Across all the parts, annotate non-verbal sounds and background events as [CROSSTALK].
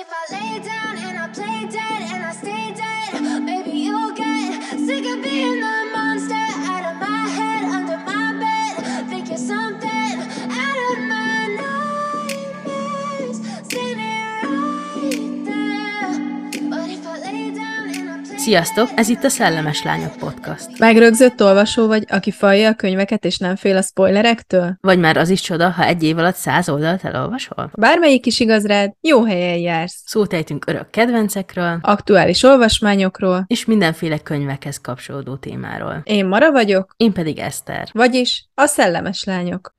if I lay down and I play dead Sziasztok, ez itt a Szellemes Lányok Podcast. Megrögzött olvasó vagy, aki falja a könyveket és nem fél a spoilerektől? Vagy már az is csoda, ha egy év alatt száz oldalt elolvasol? Bármelyik is igaz rád, jó helyen jársz. Szót ejtünk örök kedvencekről, Aktuális olvasmányokról. és mindenféle könyvekhez kapcsolódó témáról. Én Mara vagyok, Én pedig Eszter. vagyis a szellemes lányok.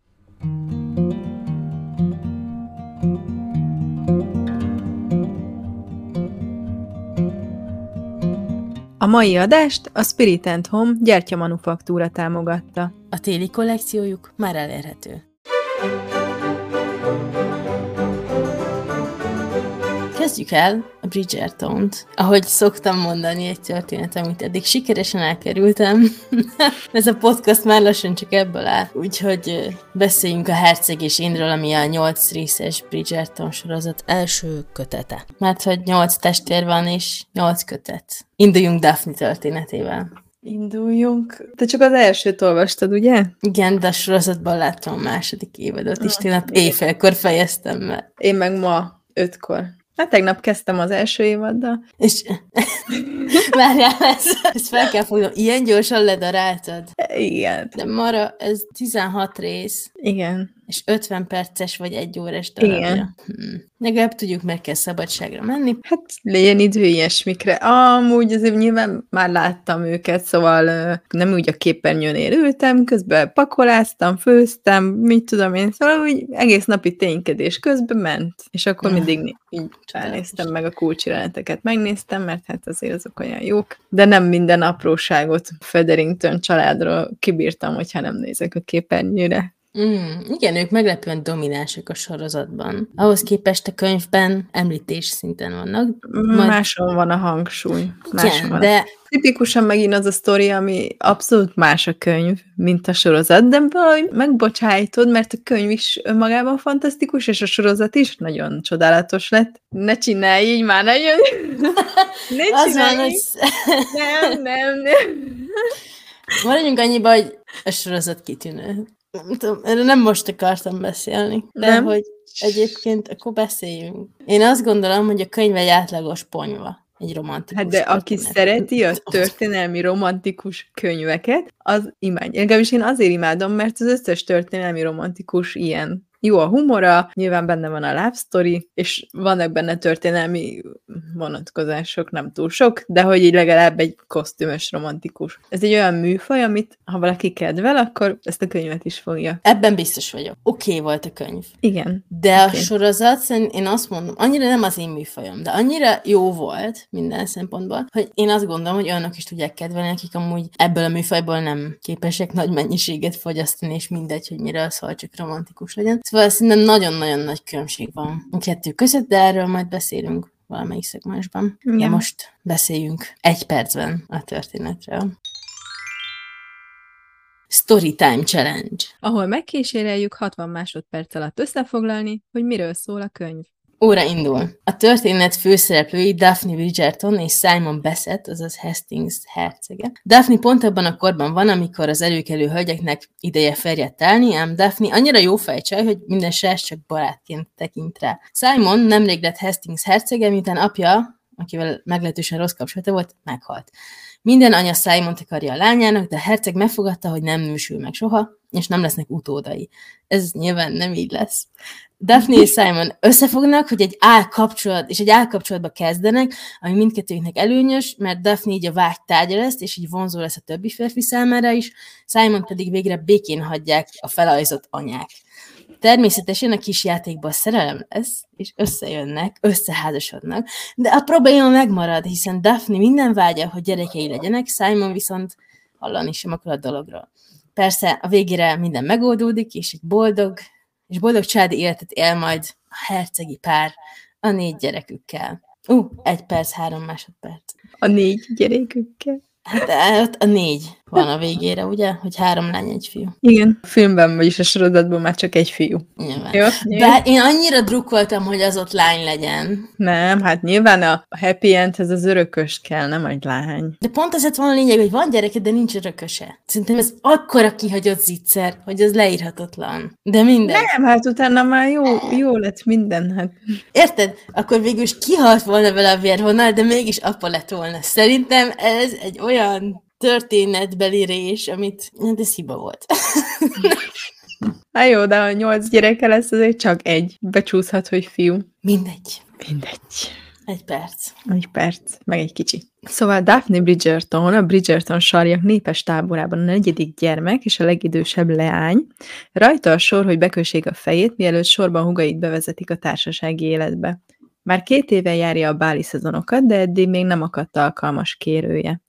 A mai adást a Spirit and Home gyertyamanufaktúra támogatta. A téli kollekciójuk már elérhető. Kezdjük el a Bridgerton-t. Ahogy szoktam mondani egy történet, amit eddig sikeresen elkerültem. [LAUGHS] Ez a podcast már lassan csak ebből áll. Úgyhogy beszéljünk a Herceg és Énről, ami a 8 részes Bridgerton sorozat első kötete. Mert hogy 8 testvér van és 8 kötet. Induljunk Daphne történetével. Induljunk. Te csak az elsőt olvastad, ugye? Igen, de a sorozatban láttam a második évadot is, tényleg éjfélkor fejeztem be. Én meg ma ötkor. Hát tegnap kezdtem az első évaddal. És [LAUGHS] várjál, ezt, ezt fel kell fognom. Ilyen gyorsan ledaráltad. Igen. De Mara, ez 16 rész, Igen. És 50 perces vagy egy órás darabja. Igen. Hmm. Legalább tudjuk, meg kell szabadságra menni. Hát legyen idő ilyesmikre. Amúgy azért nyilván már láttam őket, szóval nem úgy a képernyőn ültem, közben pakoláztam, főztem, mit tudom én, szóval úgy egész napi ténykedés közben ment. És akkor Ja. mindig így elnéztem meg a kulcsjeleneteket, megnéztem, mert hát azért azok olyan jók. De nem minden apróságot Federington családról kibírtam, hogyha nem nézek a képernyőre. Mm, igen, ők meglepően dominánsak a sorozatban. Ahhoz képest a könyvben említés szinten vannak. Majd- Máson van a hangsúly. Máson Igen, van. de Tipikusan megint az a sztori, ami abszolút más a könyv, mint a sorozat, de valahogy megbocsájtod, mert a könyv is önmagában fantasztikus, és a sorozat is nagyon csodálatos lett. Ne csinálj így már, nagyon... [LAUGHS] Ne az van, csinálj hogy. [LAUGHS] Nem, nem, nem. maradjunk annyiba, hogy a sorozat kitűnő. Nem tudom, erről nem most akartam beszélni, de Nem? hogy egyébként akkor beszéljünk. Én azt gondolom, hogy a könyv egy átlagos ponyva, egy romantikus Hát de aki történet. szereti a [LAUGHS] történelmi romantikus könyveket, az imádja. Legalábbis én azért imádom, mert az összes történelmi romantikus ilyen. Jó a humora, nyilván benne van a love story, és vannak benne történelmi vonatkozások, nem túl sok, de hogy így legalább egy kosztümös romantikus. Ez egy olyan műfaj, amit ha valaki kedvel, akkor ezt a könyvet is fogja. Ebben biztos vagyok. Oké okay volt a könyv. Igen. De Oké. a sorozat, én azt mondom, annyira nem az én műfajom, de annyira jó volt minden szempontból, hogy én azt gondolom, hogy olyanok is tudják kedvelni, akik amúgy ebből a műfajból nem képesek nagy mennyiséget fogyasztani, és mindegy, hogy miről szól, csak romantikus legyen. Szóval szerintem nagyon-nagyon nagy különbség van a kettő között, de erről majd beszélünk valamelyik szegmensben. Igen. most beszéljünk egy percben a történetről. Storytime Challenge. Ahol megkíséreljük 60 másodperc alatt összefoglalni, hogy miről szól a könyv. Óra indul. A történet főszereplői Daphne Bridgerton és Simon Bassett, azaz Hastings hercege. Daphne pont abban a korban van, amikor az előkelő hölgyeknek ideje ferjedt állni, ám Daphne annyira jó fejcsaj, hogy minden srác csak barátként tekint rá. Simon nemrég lett Hastings hercege, miután apja, akivel meglehetősen rossz kapcsolata volt, meghalt. Minden anya Simont akarja a lányának, de a herceg megfogadta, hogy nem nősül meg soha, és nem lesznek utódai. Ez nyilván nem így lesz. Daphne és Simon összefognak, hogy egy álkapcsolat, és egy álkapcsolatba kezdenek, ami mindkettőjüknek előnyös, mert Daphne így a vágy tárgya lesz, és így vonzó lesz a többi férfi számára is, Simon pedig végre békén hagyják a felajzott anyák. Természetesen a kis játékban szerelem lesz, és összejönnek, összeházasodnak, de a probléma megmarad, hiszen Daphne minden vágya, hogy gyerekei legyenek, Simon viszont hallani sem akar a dologról. Persze a végére minden megoldódik, és egy boldog, és boldog családi életet él majd a hercegi pár a négy gyerekükkel. Ú, uh, egy perc, három másodperc. A négy gyerekükkel. Hát eh, ott a négy. Van a végére, ugye? Hogy három lány, egy fiú. Igen, a filmben, vagyis a sorozatban már csak egy fiú. Nyilván. Jó? De én annyira drukkoltam, hogy az ott lány legyen. Nem, hát nyilván a happy endhez az örökös kell, nem egy lány. De pont ez lett volna a lényeg, hogy van gyereke, de nincs örököse. Szerintem ez akkora kihagyott zicser, hogy az leírhatatlan. De mindegy. Nem, hát utána már jó, jó lett minden, hát. Érted? Akkor végül is kihalt volna vele a vérvonal, de mégis apa lett volna. Szerintem ez egy olyan történetbeli rés, amit... Hát ez hiba volt. [LAUGHS] Hát jó, de ha nyolc gyereke lesz, azért csak egy. Becsúszhat, hogy fiú. Mindegy. Mindegy. Egy perc. Egy perc, meg egy kicsi. Szóval Daphne Bridgerton, a Bridgerton sarjak népes táborában a negyedik gyermek és a legidősebb leány. Rajta a sor, hogy bekössék a fejét, mielőtt sorban hugait bevezetik a társasági életbe. Már két éve járja a báli szezonokat, de eddig még nem akadt alkalmas kérője.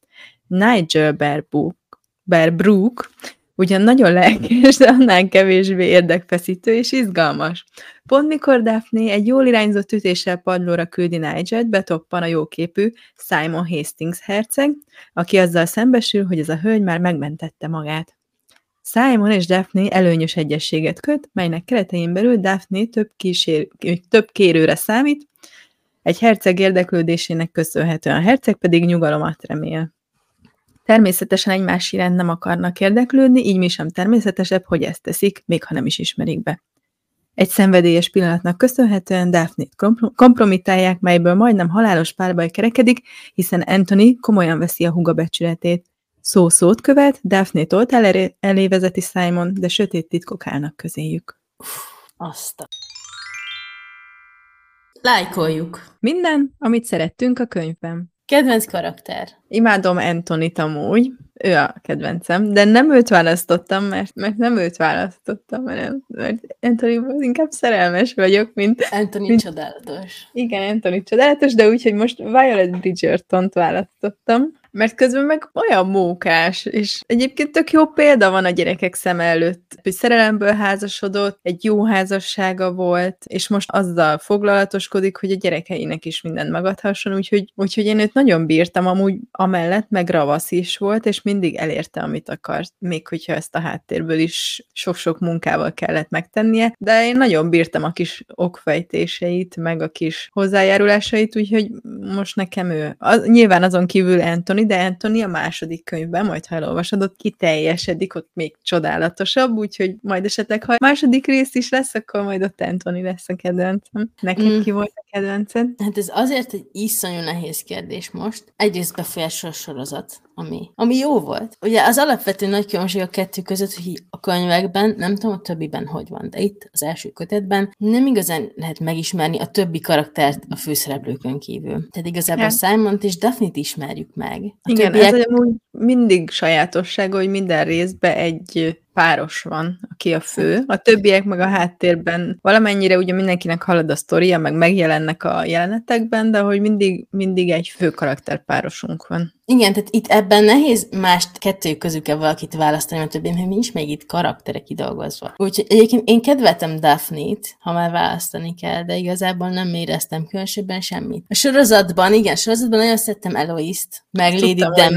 Nigel Berbrook, Berbrook ugyan nagyon lelkes, de annál kevésbé érdekfeszítő és izgalmas. Pont mikor Daphne egy jól irányzott ütéssel padlóra küldi Nigel-t, betoppan a jóképű Simon Hastings herceg, aki azzal szembesül, hogy ez a hölgy már megmentette magát. Simon és Daphne előnyös egyességet köt, melynek keretein belül Daphne több, kísér, több kérőre számít, egy herceg érdeklődésének köszönhetően a herceg pedig nyugalomat remél. Természetesen egymás iránt nem akarnak érdeklődni, így mi sem természetesebb, hogy ezt teszik, még ha nem is ismerik be. Egy szenvedélyes pillanatnak köszönhetően Daphne-t komprom- kompromittálják, melyből majdnem halálos párbaj kerekedik, hiszen Anthony komolyan veszi a huga becsületét. Szó szót követ, Daphne toltál elé, elé vezeti Simon, de sötét titkok állnak közéjük. Azt a... Lájkoljuk. Minden, amit szerettünk a könyvben. Kedvenc karakter. Imádom Anthony-t amúgy, ő a kedvencem, de nem őt választottam, mert, mert nem őt választottam, hanem mert Anthony inkább szerelmes vagyok, mint... Anthony Mint- csodálatos. Igen, Anthony csodálatos, de úgy, hogy most Violet Bridgerton-t választottam, mert közben meg olyan mókás, és egyébként tök jó példa van a gyerekek szem előtt, hogy szerelemből házasodott, egy jó házassága volt, és most azzal foglalatoskodik, hogy a gyerekeinek is mindent megadhasson, úgyhogy, úgyhogy én őt nagyon bírtam, amúgy amellett meg ravasz is volt, és mindig elérte, amit akart, még hogyha ezt a háttérből is sok-sok munkával kellett megtennie, de én nagyon bírtam a kis okfejtéseit, meg a kis hozzájárulásait, úgyhogy most nekem ő. Az, nyilván azon kívül Anthony, de Anthony a második könyvben, majd ha elolvasod, ott kiteljesedik, ott még csodálatosabb, úgyhogy majd esetleg, ha második rész is lesz, akkor majd ott Anthony lesz a kedvencem. Neked Mm. ki volt a kedvenced? Hát ez azért egy iszonyú nehéz kérdés most. Egyrészt befolyásol a sorozat, ami, ami jó volt. Ugye az alapvető nagy különbség a kettő között, hogy a könyvekben, nem tudom a többiben hogy van, de itt az első kötetben nem igazán lehet megismerni a többi karaktert a főszereplőkön kívül. Tehát igazából Hát. Simon-t és Daphne-t ismerjük meg. A Igen, többiek, ez amúgy mindig sajátossága, hogy minden részben egy páros van, aki a fő. A többiek meg a háttérben valamennyire ugye mindenkinek halad a sztoria, meg megjelennek a jelenetekben, de hogy mindig, mindig egy fő karakterpárosunk van. Igen, tehát itt ebben nehéz mást kettő közül kell valakit választani, mert többé, mert nincs még itt karakterek kidolgozva. Úgyhogy egyébként én kedveltem Daphne-t, ha már választani kell, de igazából nem éreztem különösebben semmit. A sorozatban, igen, a sorozatban nagyon szerettem Eloise-t, meg Lady Tudtam,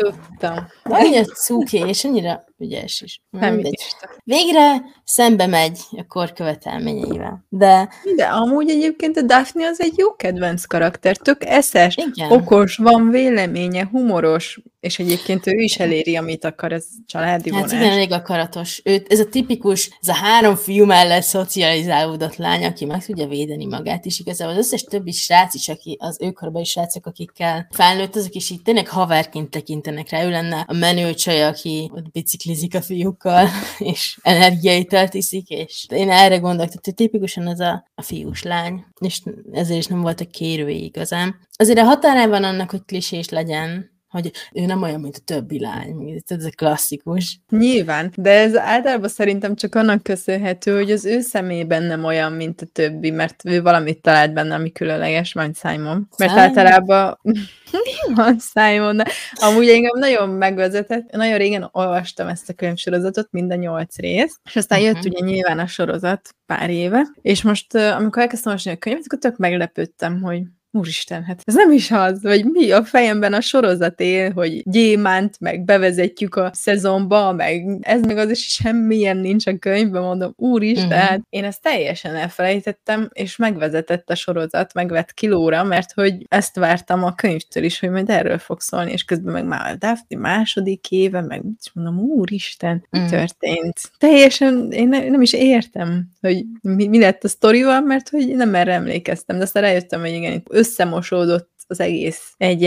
都懂，我今天吃乌鸡，也是你这。Ügyes is. Mindegy. Végre szembe megy a kor követelményeivel. De De amúgy egyébként a Daphne az egy jó kedvenc karakter, tök eszes, igen. okos, van véleménye, humoros, és egyébként ő is eléri, amit akar, ez családi Hát vonás. igen, elég akaratos. Őt, ez a tipikus, ez a három fiú mellett szocializálódott lány, aki meg tudja védeni magát, és igazából az összes többi srác is, aki az őkorbeli srácok, akikkel felnőtt, azok is így tényleg haverként tekintenek rá. Ő lenne a menő csaj, aki ott biciklizik a fiúkkal, [LAUGHS] és energiaitalt iszik, és én erre gondolok, tehát ő tipikusan az a, a fiús lány, és ezért is nem voltak kérői igazán. Azért a határán van annak, hogy klisés legyen, hogy ő nem olyan, mint a többi lány. Ez a klasszikus. Nyilván, de ez általában szerintem csak annak köszönhető, hogy az ő szemében nem olyan, mint a többi, mert ő valamit talált benne, ami különleges, majd Simon. Mert Simon? általában mi [LAUGHS] van Simon? De Amúgy engem nagyon megvezetett, nagyon régen olvastam ezt a könyvsorozatot, mind a nyolc rész, és aztán jött Mhm. ugye nyilván a sorozat pár éve, és most, amikor elkezdtem olvasni a könyvet, akkor tök meglepődtem, hogy úristen, hát ez nem is az, vagy mi a fejemben a sorozat él, hogy gyémánt, meg bevezetjük a szezonba, meg ez meg az is semmilyen nincs a könyvben, mondom, úristen, uh-huh. hát én ezt teljesen elfelejtettem, és megvezetett a sorozat, megvett kilóra, mert hogy ezt vártam a könyvtől is, hogy majd erről fog szólni, és közben meg már a Daphne második éve, meg mondom, úristen, mi uh-huh. történt? Teljesen, én ne, nem is értem, hogy mi, mi lett a sztorival, mert hogy nem erre emlékeztem, de aztán rájöttem, hogy igen, összemosódott az egész egy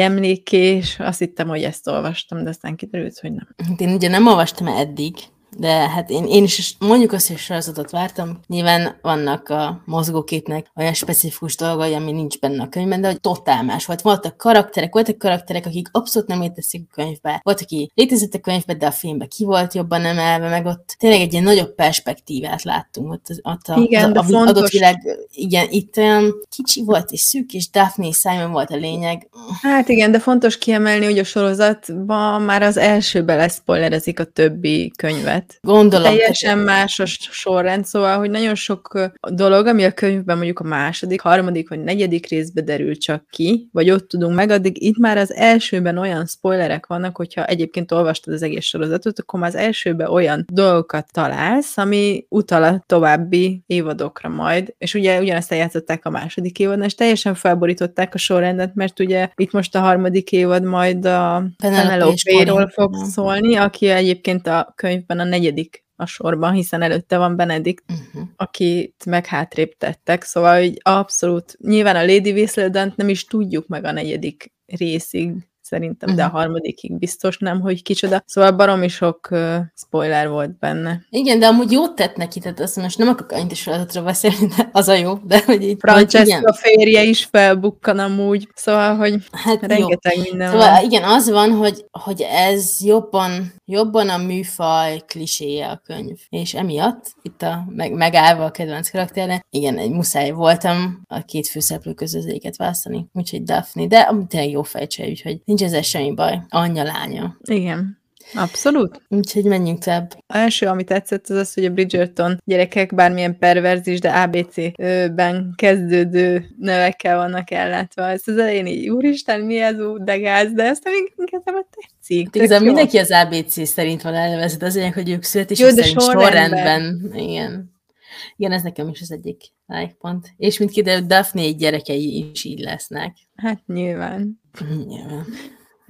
és azt hittem, hogy ezt olvastam, de aztán kiderült, hogy nem. Hát én ugye nem olvastam eddig, de hát én, én is mondjuk azt, hogy sorozatot vártam. Nyilván vannak a mozgóképnek olyan specifikus dolgai, ami nincs benne a könyvben, de hogy totál más volt. Voltak karakterek, voltak karakterek, akik abszolút nem létezik a könyvbe. Volt, aki létezett a könyvbe, de a filmbe ki volt jobban emelve, meg ott tényleg egy ilyen nagyobb perspektívát láttunk. Ott, az, ott a, igen, az, a, fontos... adott világ, igen, itt olyan kicsi volt és szűk, és Daphne Simon volt a lényeg. Hát igen, de fontos kiemelni, hogy a sorozatban már az elsőbe leszpoilerezik a többi könyvet lehet. Gondolom. Teljesen más a sorrend, szóval, hogy nagyon sok dolog, ami a könyvben mondjuk a második, harmadik vagy negyedik részbe derül csak ki, vagy ott tudunk meg, addig itt már az elsőben olyan spoilerek vannak, hogyha egyébként olvastad az egész sorozatot, akkor már az elsőben olyan dolgokat találsz, ami utal a további évadokra majd, és ugye ugyanezt eljátszották a második évadnál, és teljesen felborították a sorrendet, mert ugye itt most a harmadik évad majd a Penelope-ról fog szólni, aki egyébként a könyvben a negyedik a sorban, hiszen előtte van Benedikt, uh-huh. akit meg hátrébb tettek, szóval hogy abszolút, nyilván a Lady Whistledown nem is tudjuk meg a negyedik részig, szerintem, uh-huh. de a mhm. harmadikig biztos nem, hogy kicsoda. Szóval baromi sok uh, spoiler volt benne. Igen, de amúgy jót tett neki, tehát azt most nem akarok annyit is beszélni, de az a jó, de hogy így... Francesca férje is felbukkan amúgy, szóval, hogy hát rengeteg jó. minden szóval, van. igen, az van, hogy, hogy ez jobban, jobban a műfaj kliséje a könyv. És emiatt, itt a meg, megállva a kedvenc karakterre, igen, egy muszáj voltam a két főszereplő között választani, úgyhogy Daphne, de tényleg jó fejtsej, úgyhogy nincs ezzel semmi baj. Anyja, lánya. Igen. Abszolút. Úgyhogy menjünk tovább. A első, ami tetszett, az az, hogy a Bridgerton gyerekek bármilyen perverzis, de ABC-ben kezdődő nevekkel vannak ellátva. Ez az elején így, úristen, mi ez ú, de gáz, de ezt nem inkább tetszik. Igazán mindenki az ABC szerint van elnevezett, az hogy ők születés Jó, szerint sorrendben. sorrendben. Igen. Igen, ez nekem is az egyik like pont. És mint kiderült, Daphne gyerekei is így lesznek. Hát nyilván. Nyilván.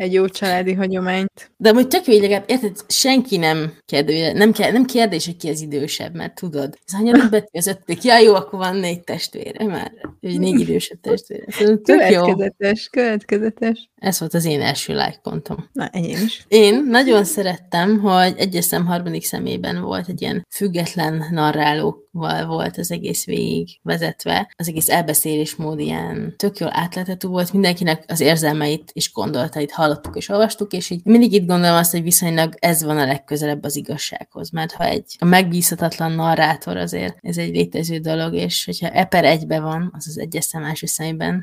Egy jó családi hagyományt. De hogy tök legalább, érted, senki nem kérdő, nem, kell, nem kérdés, hogy ki az idősebb, mert tudod. Ez hanyadik betű az ötödik. Ja, jó, akkor van négy testvére már. Vagy négy idősebb testvére. Tök következetes, jó. következetes. Ez volt az én első like pontom. Na, enyém is. Én nagyon szerettem, hogy egyes szem harmadik szemében volt egy ilyen független narrálóval volt az egész végig vezetve. Az egész elbeszélésmód ilyen tök jól átletetű volt, mindenkinek az érzelmeit és gondolatait hallottuk és olvastuk, és így mindig itt gondolom azt, hogy viszonylag ez van a legközelebb az igazsághoz, mert ha egy a megbízhatatlan narrátor azért ez egy létező dolog, és hogyha eper egybe van, az az egyes szem első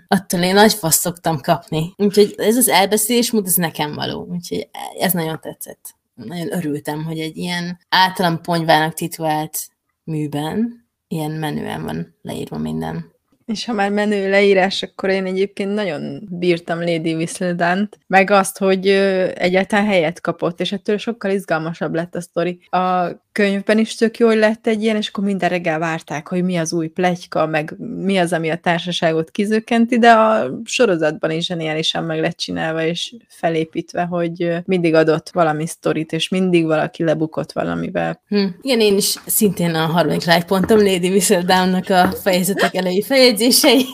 attól én nagy fasz szoktam kapni. Úgyhogy ez az elbeszélésmód, ez nekem való, úgyhogy ez nagyon tetszett. Nagyon örültem, hogy egy ilyen általam ponyvának titulált műben ilyen menően van leírva minden. És ha már menő leírás, akkor én egyébként nagyon bírtam Lady Whistledant, meg azt, hogy egyáltalán helyet kapott, és ettől sokkal izgalmasabb lett a sztori. A könyvben is tök jó, hogy lett egy ilyen, és akkor minden reggel várták, hogy mi az új plegyka, meg mi az, ami a társaságot kizökkenti, de a sorozatban is zseniálisan meg lett csinálva, és felépítve, hogy mindig adott valami sztorit, és mindig valaki lebukott valamivel. Hm. Igen, én is szintén a harmadik like pontom Lady Whistledown-nak a fejezetek elejé feljegyzései.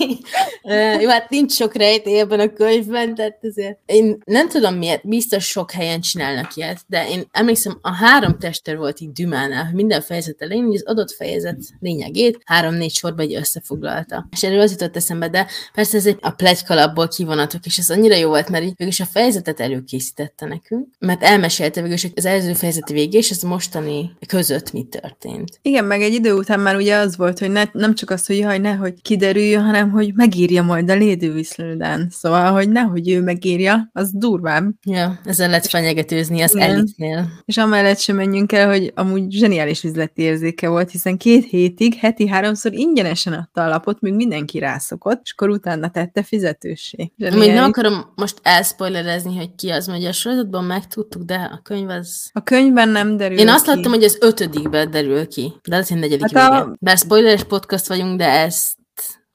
jó, hát nincs sok rejtély ebben a könyvben, tehát azért én nem tudom miért, biztos sok helyen csinálnak ilyet, de én emlékszem, a három tester volt így Dümánál, hogy minden fejezet elején, az adott fejezet lényegét három-négy sorba egy összefoglalta. És erről az jutott eszembe, de persze ez egy a plegykalapból kivonatok, és ez annyira jó volt, mert így végülis a fejezetet előkészítette nekünk, mert elmesélte végülis az előző fejezeti végé, és ez mostani között mi történt. Igen, meg egy idő után már ugye az volt, hogy ne, nem csak az, hogy jaj, nehogy kiderüljön, hanem hogy megírja majd a Whistledown. Szóval, hogy nehogy ő megírja, az durvább. Ja, ezzel lehet fenyegetőzni az elitnél. És amellett sem menjünk el, hogy amúgy amúgy zseniális üzleti érzéke volt, hiszen két hétig, heti háromszor ingyenesen adta a lapot, míg mindenki rászokott, és akkor utána tette fizetőssé. Még nem akarom most elspoilerezni, hogy ki az, mert a sorozatban megtudtuk, de a könyv az... A könyvben nem derül Én azt ki. láttam, hogy az ötödikben derül ki, de az egy negyedik Hát a-. Bár spoileres podcast vagyunk, de ezt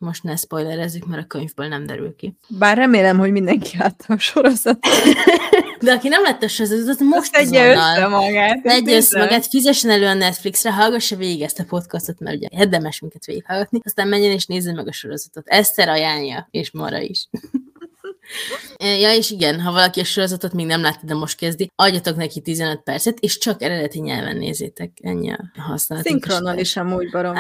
most ne spoilerezzük, mert a könyvből nem derül ki. Bár remélem, hogy mindenki látta a sorozatot. [LAUGHS] De aki nem látta az, az most tegye össze magát. Tegye össze magát, fizessen elő a Netflixre, hallgassa végig ezt a podcastot, mert ugye érdemes minket végighallgatni, aztán menjen és nézze meg a sorozatot. Eszter ajánlja, és Mara is. [LAUGHS] Ja, és igen, ha valaki a sorozatot még nem látta, de most kezdi, adjatok neki 15 percet, és csak eredeti nyelven nézzétek. Ennyi a használati. Szinkronnal is amúgy barom.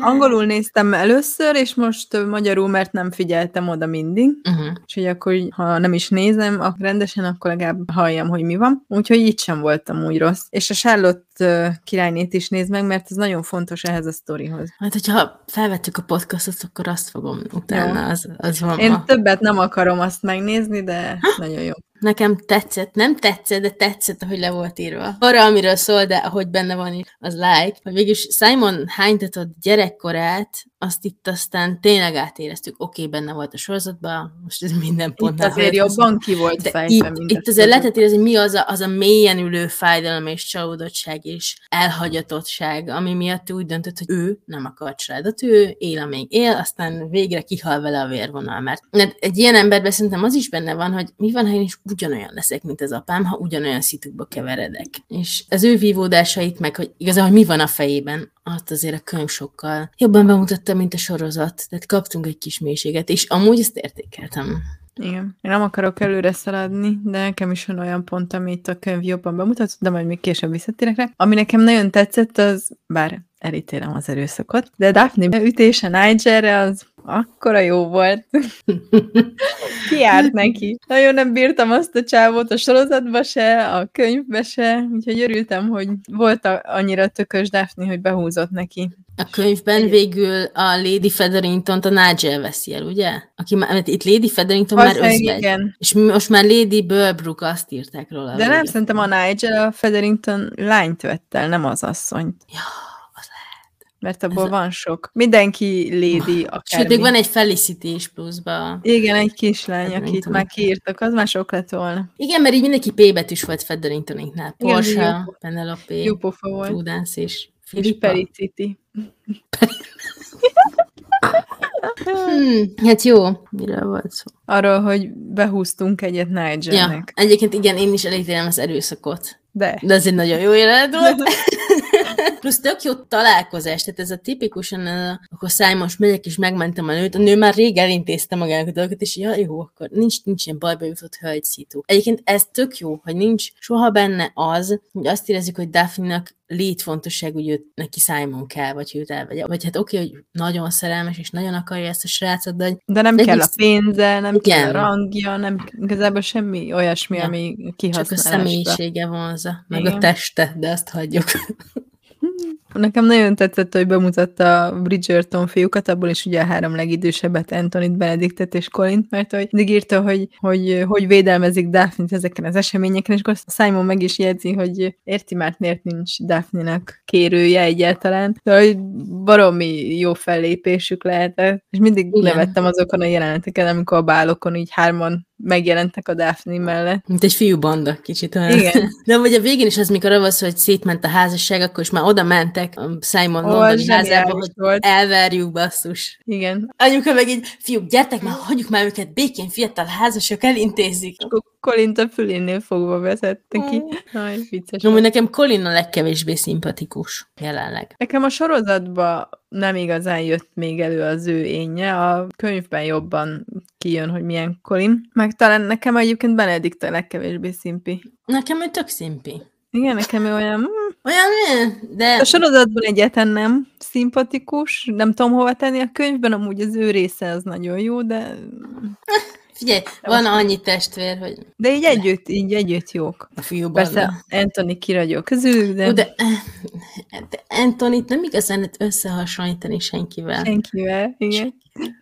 angolul néztem először, és most magyarul, mert nem figyeltem oda mindig. Uh-huh. Úgyhogy akkor, ha nem is nézem akkor rendesen, akkor legalább halljam, hogy mi van. Úgyhogy így sem voltam úgy rossz. És a Charlotte királynét is nézd meg, mert ez nagyon fontos ehhez a sztorihoz. Hát, hogyha felvettük a podcastot, akkor azt fogom utána, az, az van. Én ma. többet nem akarom azt megnézni, de nagyon jó. Nekem tetszett, nem tetszett, de tetszett, ahogy le volt írva. Arra, amiről szól, de ahogy benne van az like. Hogy végülis Simon hányítatott gyerekkorát, azt itt aztán tényleg átéreztük. Oké, okay, benne volt a sorozatban, most ez minden Itt pontnál. azért hallott, jobban ki volt de fejtve, itt, itt azért lehetett érezni, mi az a, az a mélyen ülő fájdalom és csalódottság és elhagyatottság, ami miatt úgy döntött, hogy ő nem akar családot, ő él, amíg él, aztán végre kihal vele a vérvonal. Mert, mert egy ilyen emberben szerintem az is benne van, hogy mi van, ha én is ugyanolyan leszek, mint az apám, ha ugyanolyan szitukba keveredek. És az ő vívódásait, meg hogy igazából mi van a fejében, azt azért a könyv sokkal jobban bemutatta, mint a sorozat. Tehát kaptunk egy kis mélységet, és amúgy ezt értékeltem. Igen. Én nem akarok előre szaladni, de nekem is van olyan pont, amit a könyv jobban bemutatott, de majd még később visszatérek rá. Ami nekem nagyon tetszett, az, bár elítélem az erőszakot, de Daphne ütése Nigerre az akkora jó volt. [LAUGHS] Ki járt neki? Nagyon nem bírtam azt a csávót a sorozatba se, a könyvbe se, úgyhogy örültem, hogy volt annyira tökös Daphne, hogy behúzott neki. A könyvben végül a Lady Featherington-t a Nigel veszi el, ugye? Aki már, mert itt Lady Featherington már Valószínűleg özvegy. igen. És most már Lady Bulbrook azt írták róla. De nem, szerintem a Nigel a Featherington lányt vett el, nem az asszonyt. Ja, Mert abból Ez van sok. Mindenki lady, akármi. Sőt, még van egy Felicity is pluszba. Igen, egy kislány, akit már kiírtak, az már sok lett volna. Igen, mert így mindenki P betűs volt Featheringtoninknál. Igen, Porsche. Penelope, Jó pofa volt. Prudence és És Filippa. Pericity. Hmm, hát jó. Miről volt szó? Arról, hogy behúztunk egyet Ja, Nigelnek. egyébként igen, én is elítélem az erőszakot. De. De ez egy nagyon jó jelenet volt. [LAUGHS] Plusz tök jó találkozás, tehát ez a tipikusan, uh, akkor most megyek és megmentem a nőt, a nő már rég elintézte magának a dolgokat, és ja, jó, akkor nincs, nincs ilyen bajba jutott hölgy szitu. Egyébként ez tök jó, hogy nincs soha benne az, hogy azt érezzük, hogy Daphne-nak létfontosság, hogy őt, neki Simon kell, vagy őt elvegye. Vagy hát oké, hogy nagyon szerelmes, és nagyon akarja ezt a srácot, de hogy De nem De kell a pénze, nem kell a Igen. rangja, nem igazából semmi olyasmi, Ja. ami csak a kihasználásra. személyisége vonza, meg Igen. a teste, de azt hagyjuk. 哼 [LAUGHS] Nekem nagyon tetszett, hogy bemutatta a Bridgerton fiúkat, abból is ugye a három legidősebbet, Antonit, Benediktet és Colint, mert hogy mindig írta, hogy, hogy hogy védelmezik Daphne-t ezeken az eseményeken, és akkor Simon meg is jegyzi, hogy érti már, miért nincs Daphne-nak kérője egyáltalán, de hogy baromi jó fellépésük lehetett, és mindig Igen. nevettem azokon a jeleneteken, amikor a bálokon így hárman megjelentek a Daphne mellett. Mint egy fiú banda, kicsit olyan. Igen. [LAUGHS] De vagy a végén is az, mikor szó, hogy szétment a házasság, akkor is már oda mentek a Simon Ó, Londoni az házába, hogy volt. elverjük basszus. Igen. Anyuka meg így, fiúk, gyertek már, hagyjuk már őket békén, fiatal házasok, elintézik. Akkor Colint a fülénél fogva vezette ki. Aj, vicces. No, nekem Colin a legkevésbé szimpatikus jelenleg. Nekem a sorozatban nem igazán jött még elő az ő énje, a könyvben jobban kijön, hogy milyen Colin. Meg talán nekem egyébként Benedikt a legkevésbé szimpi. Nekem ő tök szimpi. Igen, nekem ő olyan... Olyan, de A sorozatban egyetlen nem szimpatikus, nem tudom hova tenni a könyvben, amúgy az ő része az nagyon jó, de, figyelj, van annyi testvér, hogy de így együtt, így együtt jók. a fiú Persze banda. Anthony kiragyó közülük, de, de, de Antonit nem igazán lehet összehasonlítani senkivel. senkivel, igen.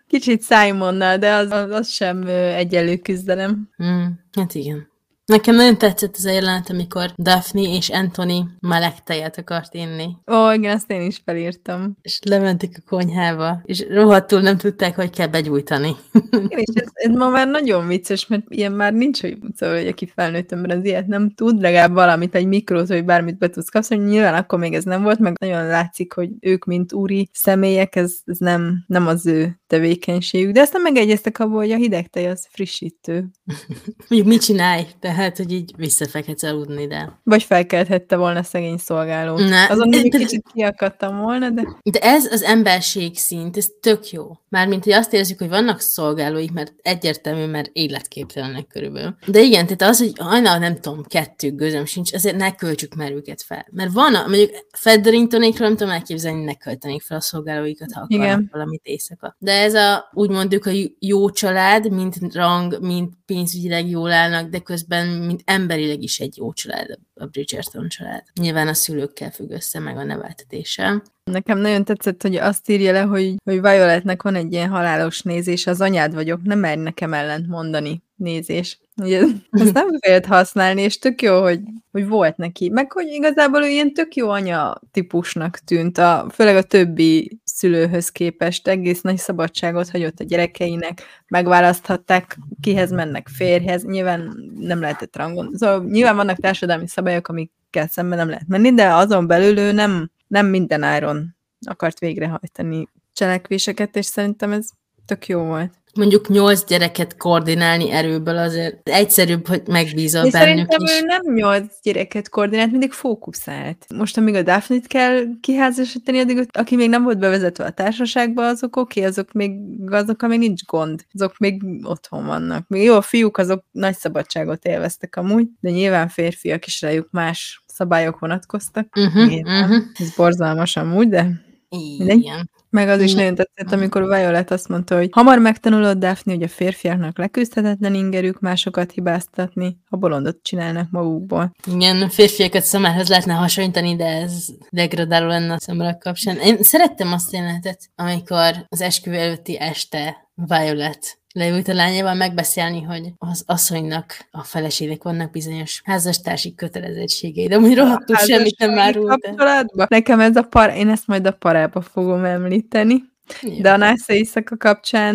Kicsit Simonnal, de az, az, sem egyenlő küzdelem. Mm, hát igen. Nekem nagyon tetszett ez a jelenet, amikor Daphne és Anthony meleg tejet akart inni. Ó, igen, ezt én is felírtam. És lementek a konyhába, és rohadtul nem tudták, hogy kell begyújtani. [LAUGHS] Igen, és ez, ez ma már nagyon vicces, mert ilyen már nincs, hogy, szóval, hogy aki felnőtt ember az ilyet nem tud, legalább valamit, egy mikrót, vagy bármit be tudsz kapni, nyilván akkor még ez nem volt, meg nagyon látszik, hogy ők, mint úri személyek, ez, ez nem, nem az ő tevékenységük. De aztán megegyeztek abból, hogy a hideg tej az frissítő. [LAUGHS] Mondjuk mit csinálj? Tehát, hogy így visszafekhetsz aludni, de... Vagy felkelthette volna szegény szolgáló. Ne, Azon még de- kicsit kiakadtam volna, de De ez az emberség szint, ez tök jó. Mármint, hogy azt érezzük, hogy vannak szolgálóik, mert egyértelmű, mert életképtelenek körülbelül. De igen, tehát az, hogy hajnal, nem tudom, kettő gözöm sincs, azért ne költsük már őket fel. Mert van, a- mondjuk Federintonékről nem tudom elképzelni, hogy ne költenék fel a szolgálóikat, ha akarnak Igen. valamit éjszaka. De ez a, úgy mondjuk, a jó család, mint rang, mint pénzügyileg jól állnak, de közben, mint emberileg is egy jó család a Bridgerton család. Nyilván a szülőkkel függ össze, meg a neveltetéssel. nekem nagyon tetszett, hogy azt írja le, hogy, hogy Violetnek van egy ilyen halálos nézés, az anyád vagyok, nem merj nekem ellent mondani nézés. Ugye, [LAUGHS] ezt nem félt használni, és tök jó, hogy, hogy volt neki. Meg hogy igazából ő ilyen tök jó anya típusnak tűnt, a, főleg a többi szülőhöz képest egész nagy szabadságot hagyott a gyerekeinek, megválaszthatták, kihez mennek férjhez, nyilván nem lehetett rangon. Szóval nyilván vannak társadalmi szabályok, amikkel szemben nem lehet menni, de azon belül ő nem, nem minden áron akart végrehajtani cselekvéseket, és szerintem ez tök jó volt. mondjuk nyolc gyereket koordinálni erőből azért egyszerűbb, hogy megbízol És bennük szerintem is. ő nem nyolc gyereket koordinált, mindig fókuszált. Most, amíg a Daphne-t kell kiházasítani, addig, aki még nem volt bevezetve a társaságba, azok oké, okay, azok még, azok, még nincs gond. Azok még otthon vannak. Még jó, a fiúk azok nagy szabadságot élveztek amúgy, de nyilván férfiak is rájuk más szabályok vonatkoztak. Uh-huh, Nyilván. uh-huh. Ez borzalmas amúgy, de Mindegy. Meg az is nagyon tetszett, amikor Violet azt mondta, hogy hamar megtanulod, Daphne, hogy a férfiaknak leküzdhetetlen ingerük másokat hibáztatni, a bolondot csinálnak magukból. Igen, férfiakat szamárhoz lehetne hasonlítani, de ez degradáló lenne a szamarak kapcsán. Én szerettem azt a jelenetet, amikor az esküvő előtti este Violet leült a lányával megbeszélni, hogy az asszonynak, a feleségnek vannak bizonyos házastársi kötelezettségei, de úgy rohadtul semmit nem árult kapcsolatban? Nekem ez a par, én ezt majd a parába fogom említeni. Jó. De a Nász éjszaka kapcsán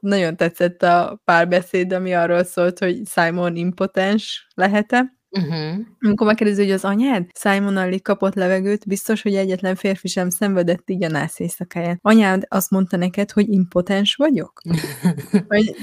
nagyon tetszett a párbeszéd, ami arról szólt, hogy Simon impotens lehet-e. Uh-huh. Amikor megkérdezi, hogy az anyád Simon alig kapott levegőt, biztos, hogy egyetlen férfi sem szenvedett így a nász éjszakáján. Anyád azt mondta neked, hogy impotens vagyok? [LAUGHS] Vagy,